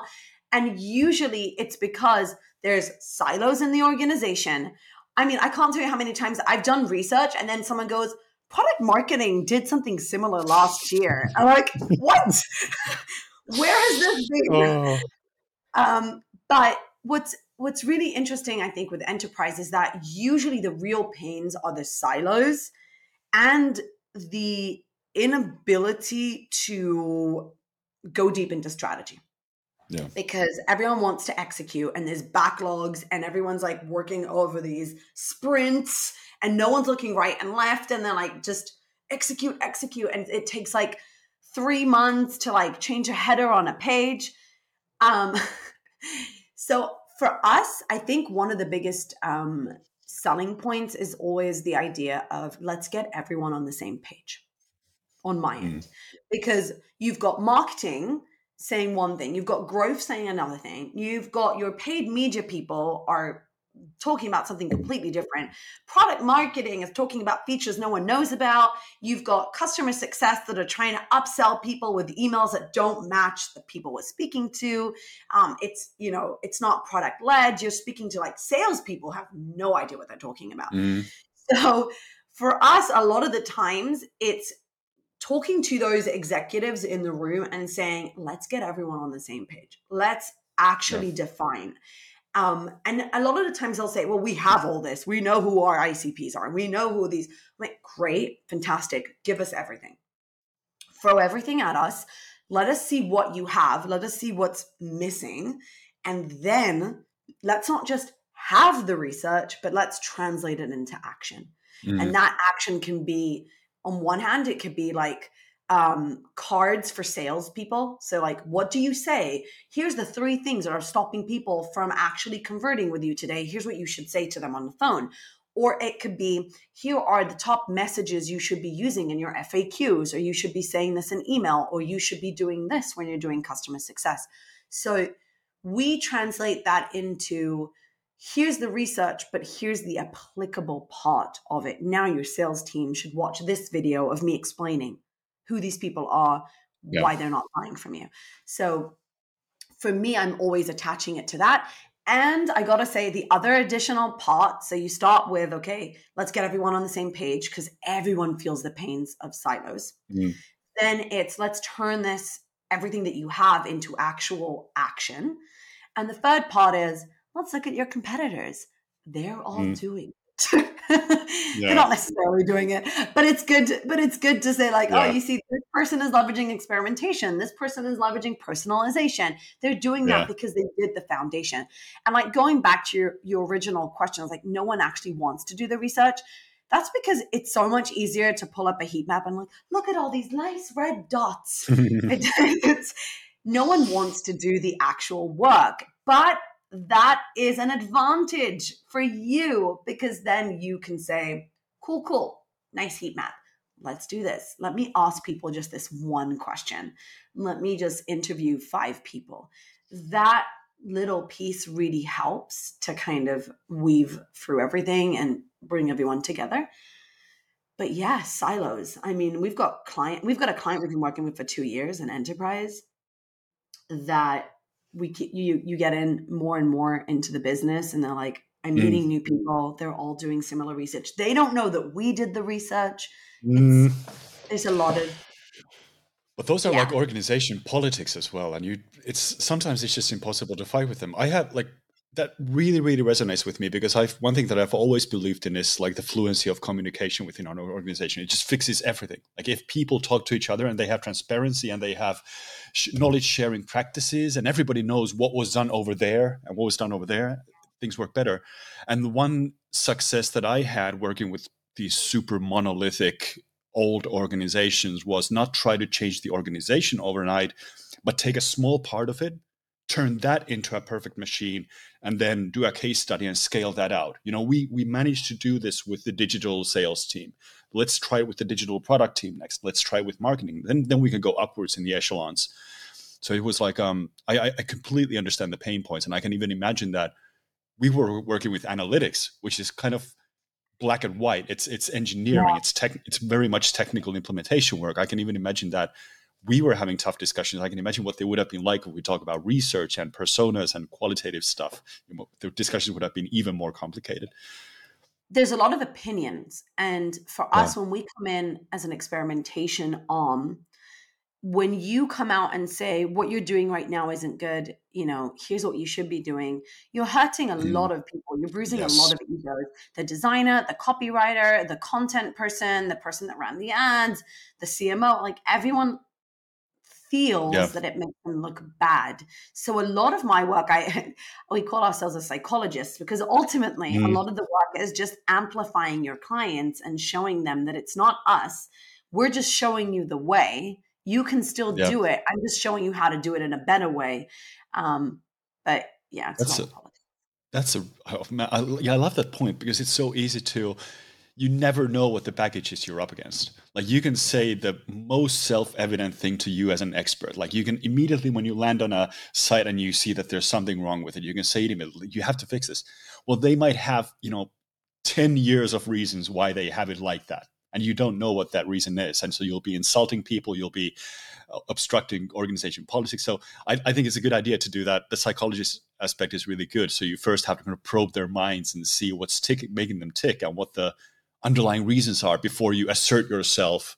And usually it's because there's silos in the organization. I mean, I can't tell you how many times I've done research and then someone goes, product marketing did something similar last year. I'm like, what? Where has this been? Oh. Um, but what's what's really interesting, I think, with enterprise is that usually the real pains are the silos and the inability to go deep into strategy. Yeah. Because everyone wants to execute and there's backlogs and everyone's like working over these sprints and no one's looking right and left and they're like just execute, execute. And it takes like three months to like change a header on a page. Um, so for us, I think one of the biggest um, selling points is always the idea of let's get everyone on the same page on my end. Mm. Because you've got marketing saying one thing, you've got growth saying another thing, you've got your paid media people are talking about something completely different. Product marketing is talking about features no one knows about. You've got customer success that are trying to upsell people with emails that don't match the people we're speaking to. Um, it's you know it's not product led. You're speaking to like salespeople have no idea what they're talking about. Mm. So For us, a lot of the times it's talking to those executives in the room and saying, let's get everyone on the same page. Let's actually yeah. define. Um, and a lot of the times they'll say, well, we have all this. We know who our ICPs are. We know who these. I'm like, great, fantastic. Give us everything. Throw everything at us. Let us see what you have. Let us see what's missing. And then let's not just have the research, but let's translate it into action. Mm. And that action can be, on one hand, it could be like um, cards for salespeople. So, like, what do you say? Here's the three things that are stopping people from actually converting with you today. Here's what you should say to them on the phone. Or it could be here are the top messages you should be using in your FAQs, or you should be saying this in email, or you should be doing this when you're doing customer success. So, we translate that into here's the research, but here's the applicable part of it. Now your sales team should watch this video of me explaining who these people are, yeah. why they're not buying from you. So for me, I'm always attaching it to that. And I gotta say, the other additional part so you start with, okay, let's get everyone on the same page because everyone feels the pains of silos. Mm. Then it's let's turn this, everything that you have, into actual action. And the third part is let's look at your competitors. They're all mm. doing it. yeah. They're not necessarily doing it, but it's good. To, but it's good to say like, oh, yeah. oh, you see, this person is leveraging experimentation. This person is leveraging personalization. They're doing that yeah. because they did the foundation. And like going back to your your original question, was like, no one actually wants to do the research. That's because it's so much easier to pull up a heat map and like, look at all these nice red dots. it's, no one wants to do the actual work, but that is an advantage for you because then you can say, cool, cool, nice heat map. Let's do this. Let me ask people just this one question. Let me just interview five people. That little piece really helps to kind of weave through everything and bring everyone together. But yeah, silos. I mean, we've got client we've got a client we've been working with for 2 years an enterprise that we you you get in more and more into the business and they're like i'm mm. meeting new people they're all doing similar research they don't know that we did the research mm. there's a lot of but those are yeah. like organization politics as well and you it's sometimes it's just impossible to fight with them i have like that really really resonates with me because i've one thing that i've always believed in is like the fluency of communication within our organization. It just fixes everything. Like if people talk to each other and they have transparency and they have sh- knowledge sharing practices and everybody knows what was done over there and what was done over there things work better. And the one success that i had working with these super monolithic old organizations was not try to change the organization overnight but take a small part of it turn that into a perfect machine and then do a case study and scale that out. You know we we managed to do this with the digital sales team. Let's try it with the digital product team next. Let's try it with marketing. Then then we can go upwards in the echelons. So it was like um i i completely understand the pain points and i can even imagine that we were working with analytics which is kind of black and white. It's it's engineering. Yeah. it's tech it's very much technical implementation work. I can even imagine that we were having tough discussions. I can imagine what they would have been like if we talk about research and personas and qualitative stuff. The discussions would have been even more complicated. There's a lot of opinions. And for yeah. us, when we come in as an experimentation arm, when you come out and say what you're doing right now isn't good, you know, here's what you should be doing, you're hurting a mm. lot of people. You're bruising yes. a lot of egos. The designer, the copywriter, the content person, the person that ran the ads, the CMO, like everyone feels yeah. that it makes them look bad. So a lot of my work, I we call ourselves a psychologist because ultimately mm. a lot of the work is just amplifying your clients and showing them that it's not us. We're just showing you the way. You can still yeah. do it. I'm just showing you how to do it in a better way. Um, but yeah, that's a, that's a oh, man, I, yeah, I love that point because it's so easy to you never know what the baggage is you're up against. Like you can say the most self-evident thing to you as an expert. Like you can immediately when you land on a site and you see that there's something wrong with it, you can say to them, you have to fix this. Well, they might have, you know, 10 years of reasons why they have it like that. And you don't know what that reason is. And so you'll be insulting people, you'll be uh, obstructing organization politics. So I, I think it's a good idea to do that. The psychologist aspect is really good. So you first have to kind of probe their minds and see what's making them tick and what the underlying reasons are before you assert yourself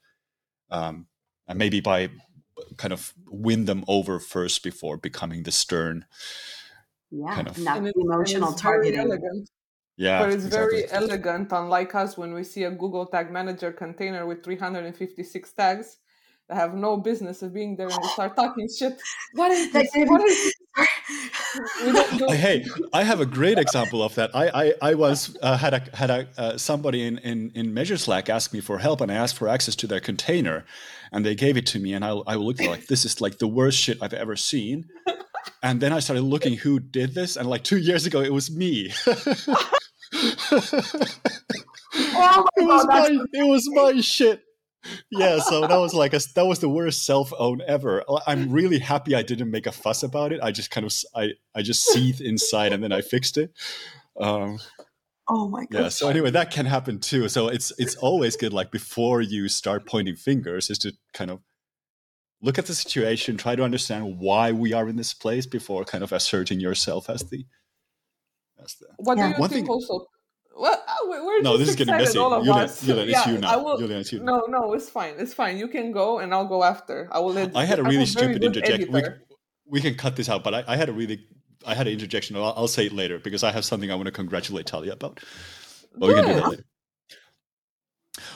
um, and maybe by kind of win them over first before becoming the stern yeah kind of- not And the it's- and emotional very targeting elegant. yeah but it's exactly. very elegant, unlike us when we see a Google Tag Manager container with 356 tags that have no business of being there and start talking shit. What is this? What is this? Don't do- hey, I have a great example of that. I I, I was uh, had a had a uh, somebody in, in in Measure Slack ask me for help, and I asked for access to their container, and they gave it to me, and I I looked like this is like the worst shit I've ever seen, and then I started looking who did this, and like two years ago it was me. oh my it was my it was my shit. Yeah, so that was like a that was the worst self own ever. I'm really happy I didn't make a fuss about it. I just kind of I I just seethed inside and then I fixed it. Um, oh my god yeah. So anyway, that can happen too. So it's it's always good like before you start pointing fingers is to kind of look at the situation, try to understand why we are in this place before kind of asserting yourself as the as the What Yeah. do you One think thing- also? Well, uh, we- we're No, this is getting messy. all Juliana, us. Juliana, it's yeah, you now. will. Juliana, it's you. No, no, it's fine. It's fine. You can go, and I'll go after. I will let. I had a really stupid interjection. We, we can cut this out, but I, I had a really, I had an interjection. I'll, I'll say it later because I have something I want to congratulate Talia about. But we can do that later.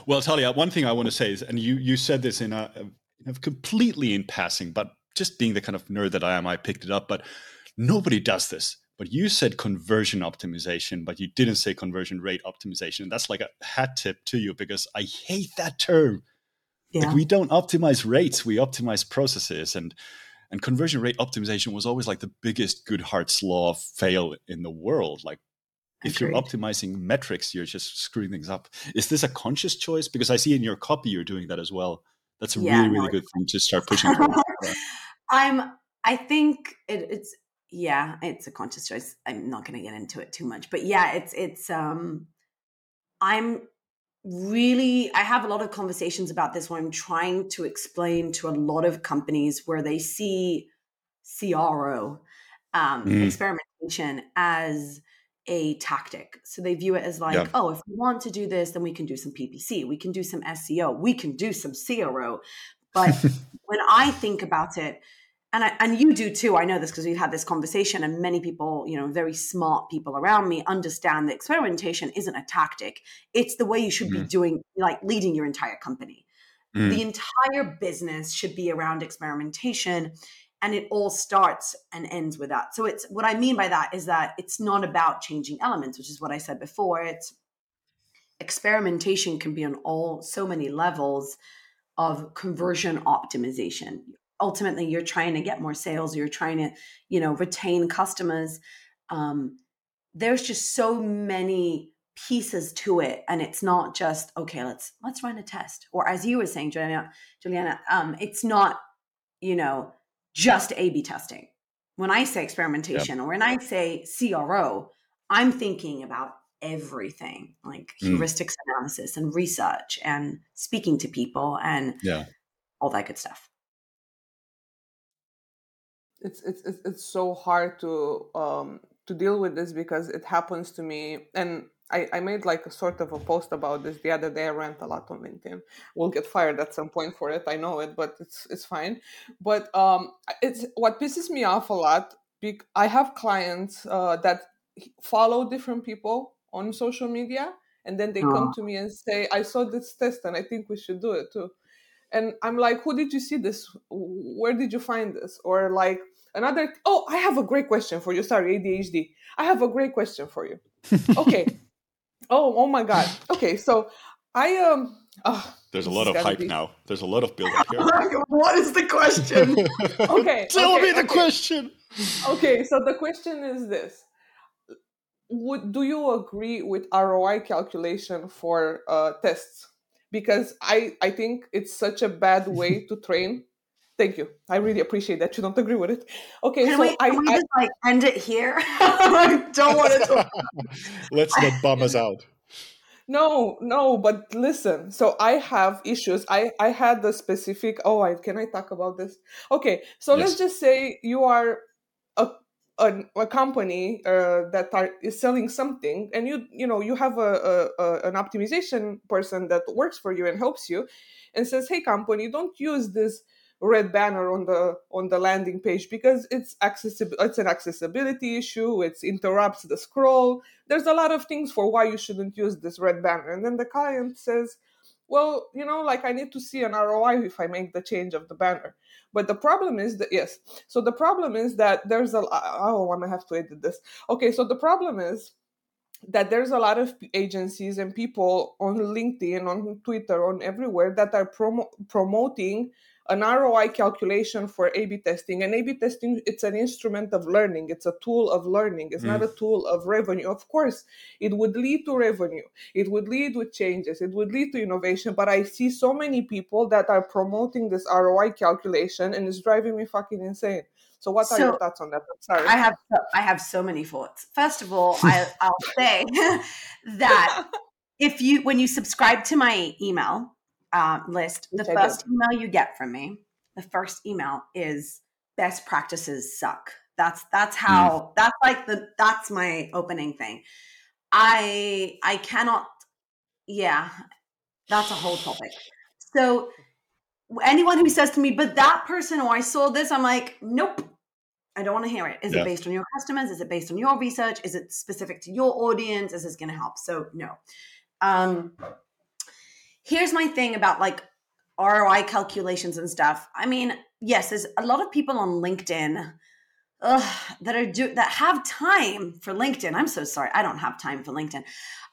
Well, Talia, one thing I want to say is, and you you said this in a, in a completely in passing, but just being the kind of nerd that I am, I picked it up. But nobody does this. But you said conversion optimization, but you didn't say conversion rate optimization. and That's like a hat tip to you because I hate that term. Yeah. like we don't optimize rates we optimize processes. And and conversion rate optimization was always like the biggest goodhart's law fail in the world. Like if you're optimizing metrics you're just screwing things up. Is this a conscious choice? Because i see in your copy you're doing that as well. That's a Yeah, really no, really good thing to start pushing. I'm I think it, it's yeah, it's a conscious choice. I'm not going to get into it too much, but yeah, it's it's um I'm really I have a lot of conversations about this when I'm trying to explain to a lot of companies where they see CRO um Mm. experimentation as a tactic. So they view it as like, Yeah. oh, if we want to do this, then we can do some PPC, we can do some SEO, we can do some CRO. But when I think about it, and I, and you do too. I know this because we've had this conversation, and many people, you know, very smart people around me understand that experimentation isn't a tactic. It's the way you should be doing, like leading your entire company. Mm. The entire business should be around experimentation, and it all starts and ends with that. So it's what I mean by that is that it's not about changing elements, which is what I said before. It's experimentation can be on all so many levels of conversion optimization ultimately you're trying to get more sales you're trying to you know retain customers um, there's just so many pieces to it and it's not just okay let's let's run a test or as you were saying juliana juliana um, it's not you know just a b testing when i say experimentation or when i say cro i'm thinking about everything like Mm. heuristics analysis and research and speaking to people and Yeah. all that good stuff it's it's it's it's so hard to um to deal with this because it happens to me and I, I made like a sort of a post about this the other day. I rant a lot on LinkedIn. We'll get fired at some point for it. I know it, but it's it's fine. But um, it's what pisses me off a lot. I have clients uh, that follow different people on social media, and then they come Oh. to me and say, "I saw this test, and I think we should do it too." And i'm like who did you see this? Where did you find this? Or like another oh i have a great question for you. Sorry adhd i have a great question for you. Okay. Oh oh my god. Okay so i um oh, There's a lot of hype be- now. There's a lot of build up here. what is the question? Okay, Tell okay, me the okay. question. okay so the question is this. Would do you agree with roi calculation for uh, tests because i i think it's such a bad way to train. Thank you. I really appreciate that. You don't agree with it. Okay can so we, I, can we I just like end it here? I don't want to Let's not bum us out. no no but listen. So i have issues. I i had the specific oh I, can i talk about this? Okay so let's just say you are a a, company uh, that are, is selling something and you you know you have a, a, a, an optimization person that works for you and helps you and says hey company don't use this red banner on the on the landing page because it's accessible it's an accessibility issue it interrupts the scroll. There's a lot of things for why you shouldn't use this red banner and then the client says well you know like i need to see an roi if i make the change of the banner. But the problem is that yes. So the problem is that there's a uh, oh i'm gonna have to edit this. Okay so the problem is that there's a lot of agencies and people on linkedin on twitter on everywhere that are promo- promoting an ROI calculation for A/B testing. And A/B testing, it's an instrument of learning. It's a tool of learning. It's mm. not a tool of revenue. Of course, it would lead to revenue. It would lead with changes. It would lead to innovation. But I see so many people that are promoting this ROI calculation, and it's driving me fucking insane. So, what are so, your thoughts on that? I'm sorry, I have I have so many thoughts. First of all, I, I'll say that if you when you subscribe to my email uh, list, the first email you get from me, the first email is best practices suck. That's that's how mm. that's like the that's my opening thing. I I cannot yeah, that's a whole topic. So anyone who says to me, but that person or I saw this, I'm like, nope. I don't want to hear it. Is yeah. it based on your customers? Is it based on your research? Is it specific to your audience? Is this going to help? So no. Um, here's my thing about like ROI calculations and stuff. I mean, yes, there's a lot of people on LinkedIn ugh, that are do that have time for LinkedIn. I'm so sorry, I don't have time for LinkedIn.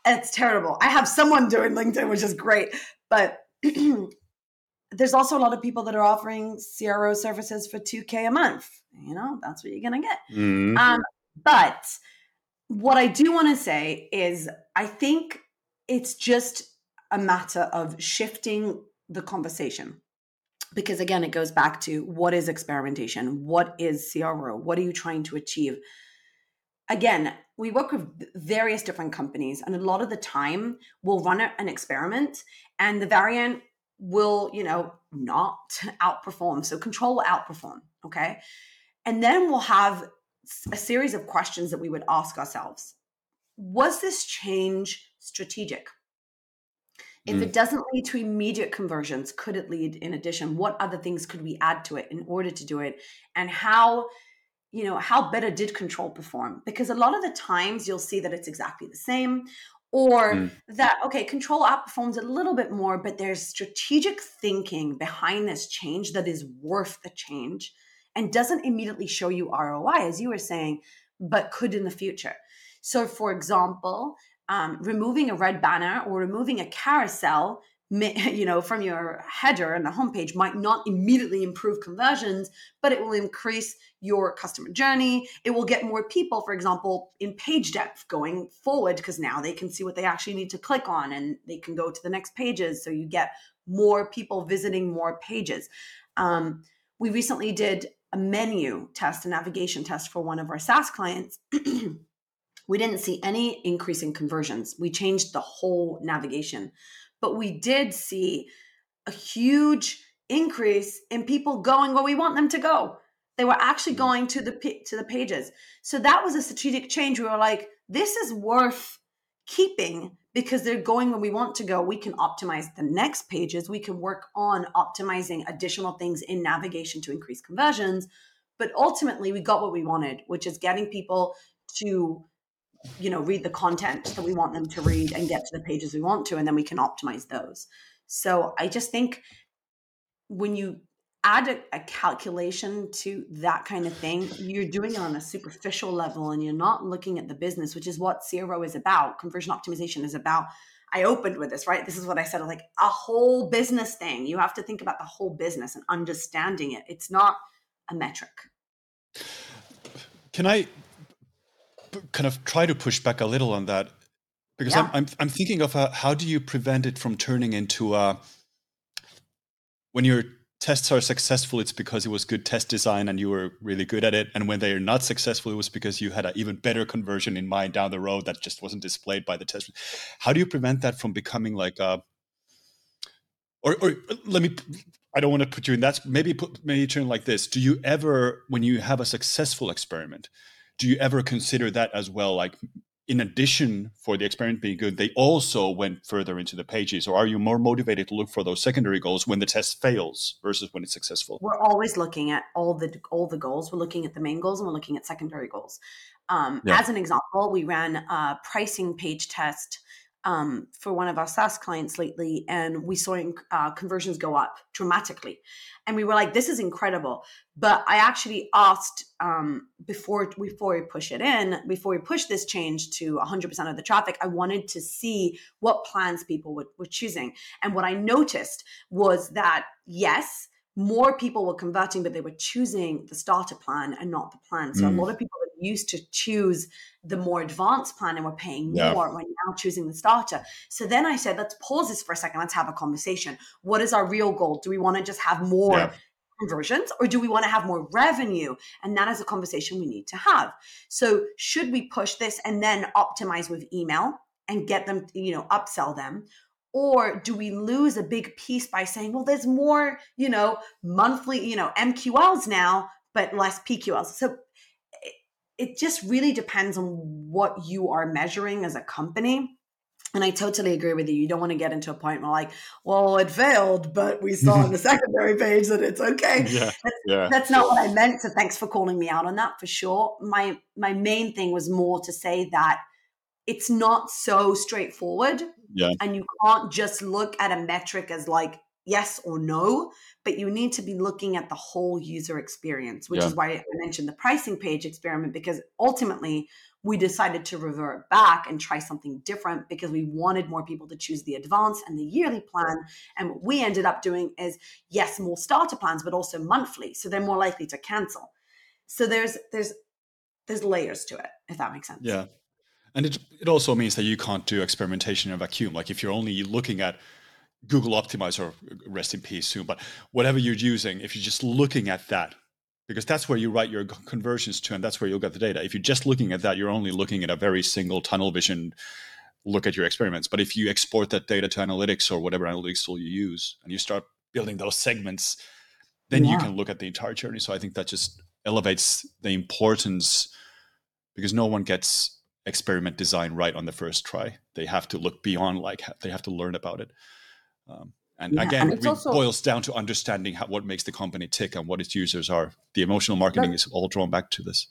It's terrible. I have someone doing LinkedIn, which is great, but there's also a lot of people that are offering CRO services for 2K a month. You know, that's what you're gonna get. Mm-hmm. Um, but what I do want to say is, I think it's just a matter of shifting the conversation. Because again it goes back to what is experimentation? What is cro what are you trying to achieve? Again we work with various different companies and a lot of the time we'll run an experiment and the variant will you know not outperform. So control will outperform okay? And then we'll have a series of questions that we would ask ourselves. Was this change strategic if mm. it doesn't lead to immediate conversions, could it lead in addition? What other things could we add to it in order to do it? And how, you know, how better did control perform? Because a lot of the times you'll see that it's exactly the same or mm. that okay control outperforms a little bit more but there's strategic thinking behind this change that is worth the change and doesn't immediately show you roi as you were saying but could in the future so for example um, removing a red banner or removing a carousel you know from your header and the homepage might not immediately improve conversions but it will increase your customer journey. It will get more people for example in page depth going forward because now they can see what they actually need to click on and they can go to the next pages. So you get more people visiting more pages. Um, we recently did a menu test a navigation test for one of our saas clients we didn't see any increase in conversions. We changed the whole navigation, but we did see a huge increase in people going where we want them to go. They were actually mm. going to the to the pages. So that was a strategic change. We were like, this is worth keeping because they're going where we want to go. We can optimize the next pages. We can work on optimizing additional things in navigation to increase conversions. But ultimately, we got what we wanted, which is getting people to you know read the content that we want them to read and get to the pages we want to and then we can optimize those. So i just think when you add a, a, calculation to that kind of thing you're doing it on a superficial level and you're not looking at the business which is what cro is about conversion optimization is about. I opened with this right? This is what i said like a whole business thing. You have to think about the whole business and understanding it. It's not a metric. Can i kind of try to push back a little on that because yeah. I'm, I'm, I'm thinking of a, how do you prevent it from turning into a when your tests are successful it's because it was good test design and you were really good at it and when they are not successful it was because you had an even better conversion in mind down the road that just wasn't displayed by the test how do you prevent that from becoming like a or, or let me i don't want to put you in that maybe put maybe turn like this do you ever when you have a successful experiment do you ever consider that as well? Like, in addition for the experiment being good, they also went further into the pages, or are you more motivated to look for those secondary goals when the test fails versus when it's successful? We're always looking at all the all the goals. We're looking at the main goals and we're looking at secondary goals. Um, yeah. As an example, we ran a pricing page test um, for one of our SaaS clients lately, and we saw uh, conversions go up dramatically. And we were like, "This is incredible!" But I actually asked um, before before we push it in, before we push this change to 100% of the traffic, I wanted to see what plans people would, were choosing. And what I noticed was that yes, more people were converting, but they were choosing the starter plan and not the plan. So mm. a lot of people used to choose the more advanced plan and we're paying yeah. more. We're now choosing the starter. So then I said, let's pause this for a second. Let's have a conversation. What is our real goal? Do we want to just have more yeah. conversions or do we want to have more revenue? And that is a conversation we need to have. So should we push this and then optimize with email and get them, you know, upsell them? Or do we lose a big piece by saying, well, there's more, you know, monthly, you know, MQLs now, but less PQLs? So it just really depends on what you are measuring as a company. And I totally agree with you. You don't want to get into a point where, like, well, it failed, but we saw on the secondary page that it's okay. Yeah, that's, yeah. that's not what I meant. So thanks for calling me out on that for sure. My my main thing was more to say that it's not so straightforward. Yeah. And you can't just look at a metric as like yes or no, but you need to be looking at the whole user experience, which yeah. is why I mentioned the pricing page experiment, because ultimately we decided to revert back and try something different because we wanted more people to choose the advance and the yearly plan. And what we ended up doing is, yes, more starter plans, but also monthly. So they're more likely to cancel. So there's there's there's layers to it, if that makes sense. Yeah. And it, it also means that you can't do experimentation in a vacuum. Like if you're only looking at Google Optimizer, uh, rest in peace soon, but whatever you're using, if you're just looking at that, because that's where you write your conversions to, and that's where you'll get the data. If you're just looking at that, you're only looking at a very single tunnel vision look at your experiments. But if you export that data to analytics or whatever analytics tool you use, and you start building those segments, then yeah. you can look at the entire journey. So I think that just elevates the importance because no one gets experiment design right on the first try. They have to look beyond, like they have to learn about it. Um, and yeah, again, and it also, boils down to understanding how, what makes the company tick and what its users are. The emotional marketing that, is all drawn back to this.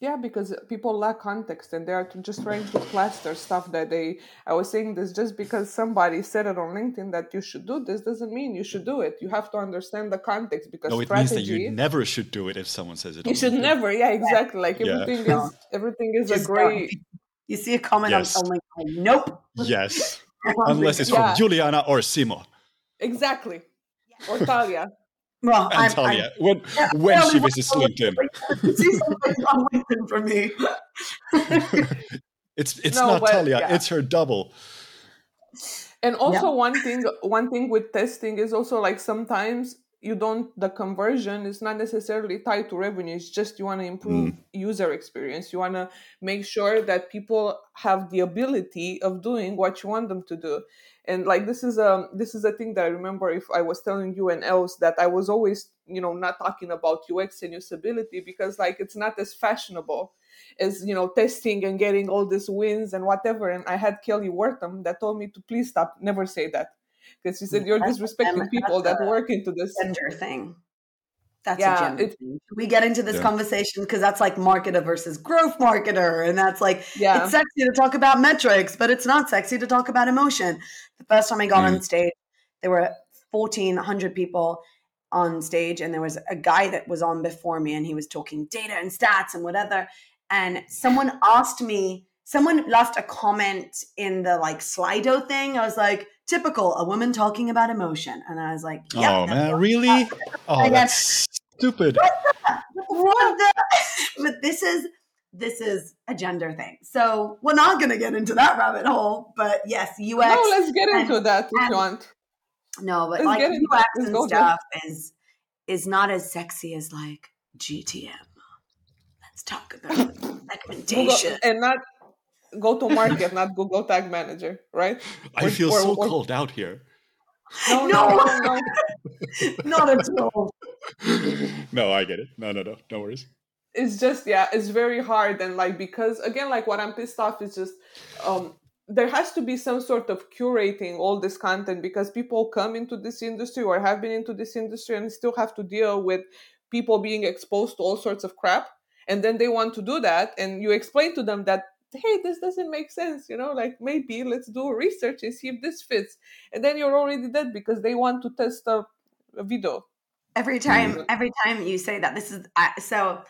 Yeah, because people lack context and they are just trying to plaster stuff that they. I was saying this just because somebody said it on LinkedIn that you should do this doesn't mean you should do it. You have to understand the context because no, it strategy, means that you never should do it if someone says it. You should LinkedIn. never. Yeah, exactly. Like everything yeah. is everything is just a great. You see a comment yes. on LinkedIn. Nope. Yes. Unless it's yeah. from Juliana or Simo. Exactly. Or Talia. Well, and I'm, Talia, I'm, when, yeah, when she visits LinkedIn. See something on LinkedIn from me. it's it's no, not but, Talia, yeah. it's her double. And also yeah. one thing one thing with testing is also like sometimes you don't the conversion is not necessarily tied to revenue. It's just you want to improve mm. user experience. You want to make sure that people have the ability of doing what you want them to do. And like this is a this is a thing that i remember if i was telling you and else that i was always you know not talking about ux and usability because like it's not as fashionable as you know testing and getting all these wins and whatever. And i had kelly wortham that told me to please stop never say that because she said you're disrespecting people that work into this gender thing. That's yeah, a gender it, thing. We get into this yeah. conversation because that's like marketer versus growth marketer, and that's like yeah. it's sexy to talk about metrics, but it's not sexy to talk about emotion. The first time I got mm. on stage, there were fourteen hundred people on stage, and there was a guy that was on before me, and he was talking data and stats and whatever. And someone asked me, someone left a comment in the like Slido thing. I was like, typical a woman talking about emotion. And i was like yep, oh man really? oh that's stupid. What the? but this is this is a gender thing. So we're not going to get into that rabbit hole but yes ux no let's get and, into that if you want. No but let's like ux and stuff is is not as sexy as like gtm let's talk about segmentation. and not go to market, not Google Tag Manager, right? I feel so called out here. No, no, no, no. not at all. no, I get it. No, no, no, no worries. it's just yeah it's very hard and like because again like what i'm pissed off is just um there has to be some sort of curating all this content because people come into this industry or have been into this industry and still have to deal with people being exposed to all sorts of crap and then they want to do that and you explain to them that hey this doesn't make sense you know like maybe let's do research and see if this fits and then you're already dead because they want to test a, a video every time mm-hmm. every time you say that this is uh, so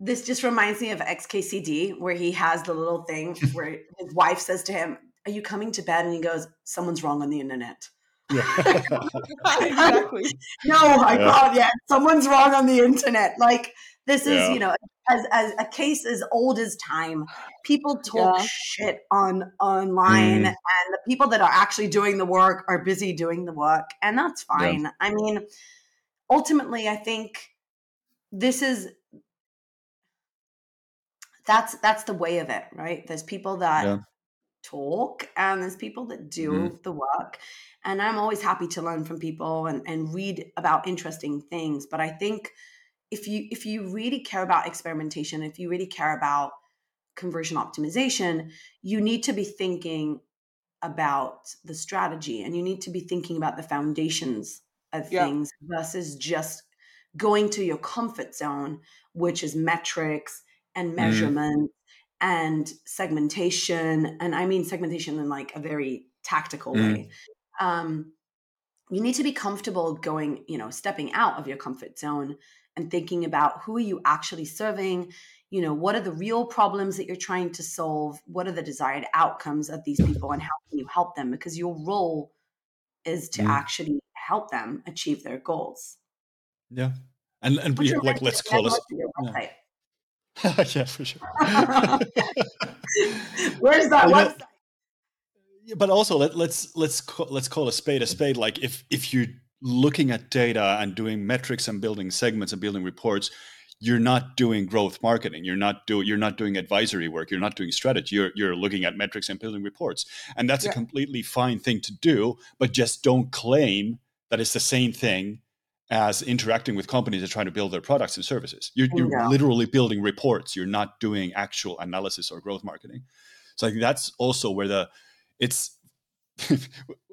this just reminds me of xkcd where he has the little thing where his wife says to him are you coming to bed and he goes someone's wrong on the internet yeah. exactly. no, my yeah. God, yeah, someone's wrong on the internet. Like this is, yeah. you know, as, as a case as old as time. People talk yeah. shit on online, mm. and the people that are actually doing the work are busy doing the work, and that's fine. Yeah. I mean, ultimately, I think this is that's that's the way of it, right? There's people that yeah. talk, and there's people that do mm. the work. And I'm always happy to learn from people and, and read about interesting things. But I think if you if you really care about experimentation if you really care about conversion optimization you need to be thinking about the strategy and you need to be thinking about the foundations of yeah. things versus just going to your comfort zone which is metrics and measurement mm. and segmentation and i mean segmentation in like a very tactical mm. way um, you need to be comfortable going you know stepping out of your comfort zone and thinking about who are you actually serving? You know what are the real problems that you're trying to solve? What are the desired outcomes of these people and how can you help them? Because your role is to mm. actually help them achieve their goals. Yeah. And and we like let's call us yeah. yeah for sure. Where's that well, website? But also let, let's let's call, let's call a spade a spade. Like if if you looking at data and doing metrics and building segments and building reports you're not doing growth marketing. You're not doing you're not doing advisory work. You're not doing strategy. You're, you're looking at metrics and building reports. And that's yeah. a completely fine thing to do but just don't claim that it's the same thing as interacting with companies that are trying to build their products and services. You're, you're yeah. literally building reports. You're not doing actual analysis or growth marketing. So i think that's also where the it's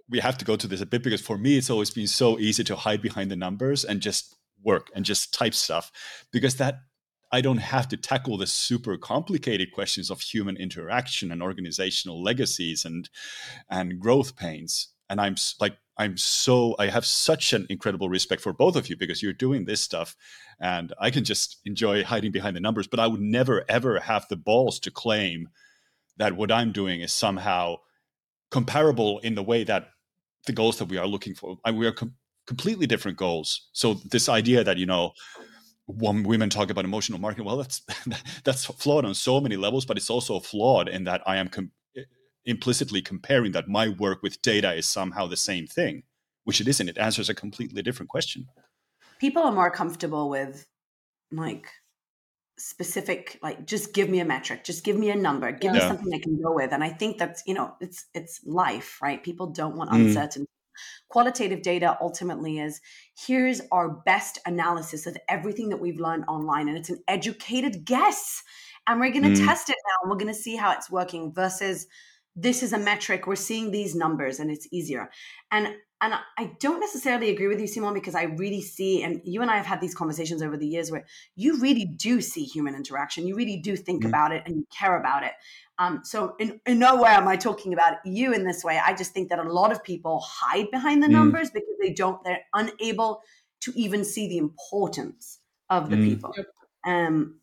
we have to go to this a bit because for me it's always been so easy to hide behind the numbers and just work and just type stuff because that I don't have to tackle the super complicated questions of human interaction and organizational legacies and and growth pains. And I'm like I'm so I have such an incredible respect for both of you because you're doing this stuff and I can just enjoy hiding behind the numbers but I would never ever have the balls to claim that what I'm doing is somehow comparable in the way that the goals that we are looking for. I, we are com- completely different goals. So this idea that you know, when women talk about emotional marketing, well, that's that's flawed on so many levels, but it's also flawed in that I am com- implicitly comparing that my work with data is somehow the same thing, which it isn't. It answers a completely different question. People are more comfortable with like specific like just give me a metric just give me a number give yeah. me something i can go with and i think that's you know it's it's life right people don't want mm. uncertainty qualitative data ultimately is here's our best analysis of everything that we've learned online and it's an educated guess and we're going to mm. test it now and we're going to see how it's working versus this is a metric we're seeing these numbers and it's easier and and I don't necessarily agree with you, Simo, because I really see, and you and I have had these conversations over the years where you really do see human interaction. You really do think mm about it and you care about it. Um, so, in, in no way am I talking about you in this way. I just think that a lot of people hide behind the mm numbers because they don't, they're unable to even see the importance of the mm people. Um,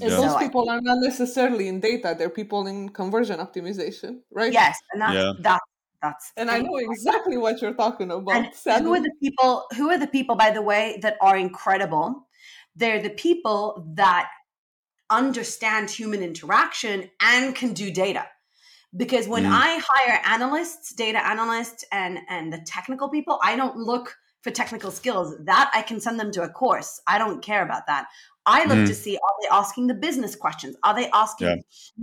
and yeah. those so people I, are not necessarily in data; they're people in conversion optimization, right? Yes, and that's yeah. that's that's and I know exactly what you're talking about. And who are the people? Who are the people, by the way, that are incredible? They're the people that understand human interaction and can do data. Because when mm. I hire analysts, data analysts, and and the technical people, I don't look for technical skills. That I can send them to a course. I don't care about that. I love mm. to see are they asking the business questions? Are they asking yeah.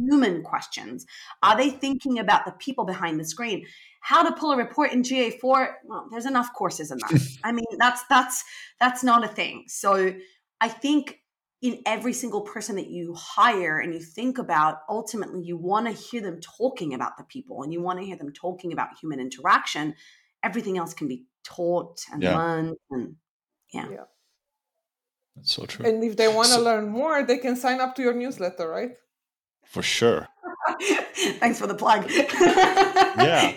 human questions? Are they thinking about the people behind the screen? How to pull a report in GA4? Well, there's enough courses in that. I mean, that's that's that's not a thing. So I think in every single person that you hire and you think about ultimately you want to hear them talking about the people and you want to hear them talking about human interaction everything else can be taught and Yeah. learned and yeah. Yeah. That's so true. And if they want to So- learn more, they can sign up to your newsletter, right? For sure. thanks for the plug Yeah.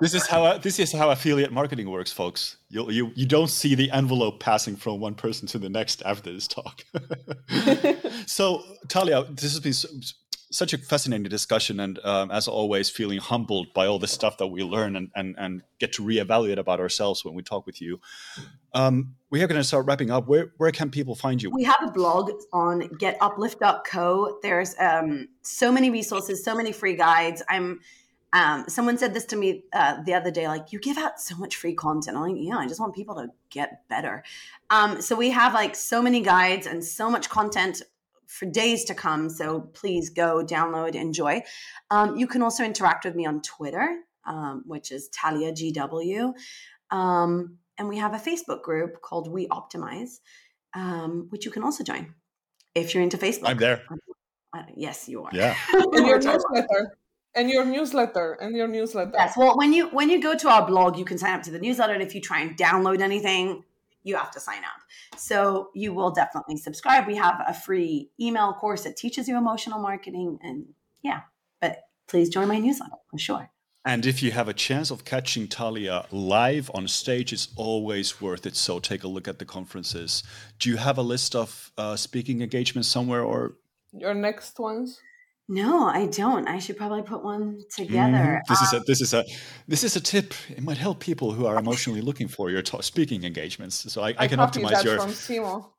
This is how this is how affiliate marketing works, folks. You you you don't see the envelope passing from one person to the next after this talk. so Talia, this has been so, such a fascinating discussion, and um, as always, feeling humbled by all the stuff that we learn and and, and get to reevaluate about ourselves when we talk with you. Um, we are going to start wrapping up. Where where can people find you? we have a blog on getuplift.co there's um, so many resources so many free guides i'm um, someone said this to me uh, the other day like you give out so much free content i'm like yeah i just want people to get better um, so we have like so many guides and so much content for days to come so please go download enjoy um, you can also interact with me on twitter um, which is talia gw um, and we have a facebook group called we optimize um, which you can also join if you're into Facebook. I'm there. Uh, yes, you are. Yeah. And your newsletter. And your newsletter. And your newsletter. Yes. Well, when you when you go to our blog, you can sign up to the newsletter, and if you try and download anything, you have to sign up. So you will definitely subscribe. We have a free email course that teaches you emotional marketing, and yeah. But please join my newsletter for sure. And if you have a chance of catching Talia live on stage, it's always worth it. So take a look at the conferences. Do you have a list of uh, speaking engagements somewhere, or Your next ones. No, I don't. I should probably put one together. Mhm. this is a this is a this is a tip. It might help people who are emotionally looking for your ta- speaking engagements. So I, I can optimize your. from Simo.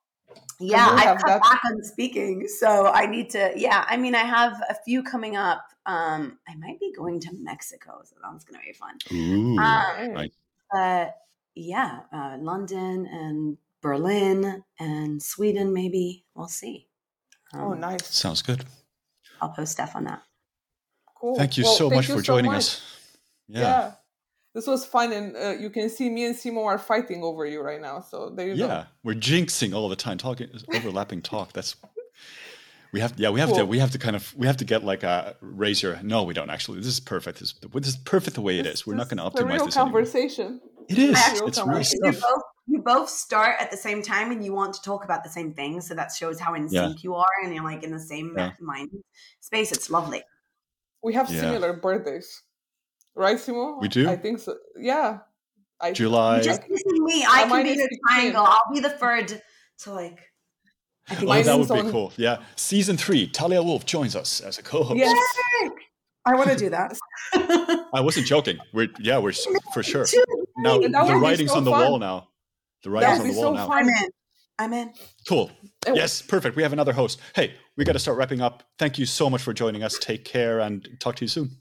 yeah i have cut that. back on speaking so i need to yeah i mean i have a few coming up um i might be going to mexico so that's gonna be fun Ooh, Um, right. but yeah uh, london and berlin and sweden maybe we'll see Oh, Um, nice. Sounds good. I'll post stuff on that Cool. Thank you Well, so thank much you for so joining much. us. Yeah. Yeah. This was fun. And uh, you can see me and Simo are fighting over you right now. So there you Yeah. go. We're jinxing all the time, talking overlapping talk. That's we have yeah we have to we have to kind of we have to get like a razor. No, we don't actually. This is perfect. This, this is perfect the way it This- is. We're not going to is a optimize real this anymore. Conversation. It is. Actual It's real conversation. you both you both start at the same time and you want to talk about the same thing so that shows how in Yeah. sync you are and you're like in the same Yeah. mind space it's lovely We have Yeah. similar birthdays. Right, Simo? We do? I think so. Yeah. I, July. Just missing me. I mine can be the triangle. I'll be the third to like. I think Oh, that that is would be on- cool. Yeah. Season three, Talia Wolf joins us as a co-host. Yes. I want to do that. I wasn't joking. We're yeah, we're for sure. Too. Now That the writing's so on the fun. wall now. The writing's on the wall so now. fun. I'm in. I'm in. Cool. Yes, perfect. We have another host. Hey, we got to start wrapping up. Thank you so much for joining us. Take care and talk to you soon.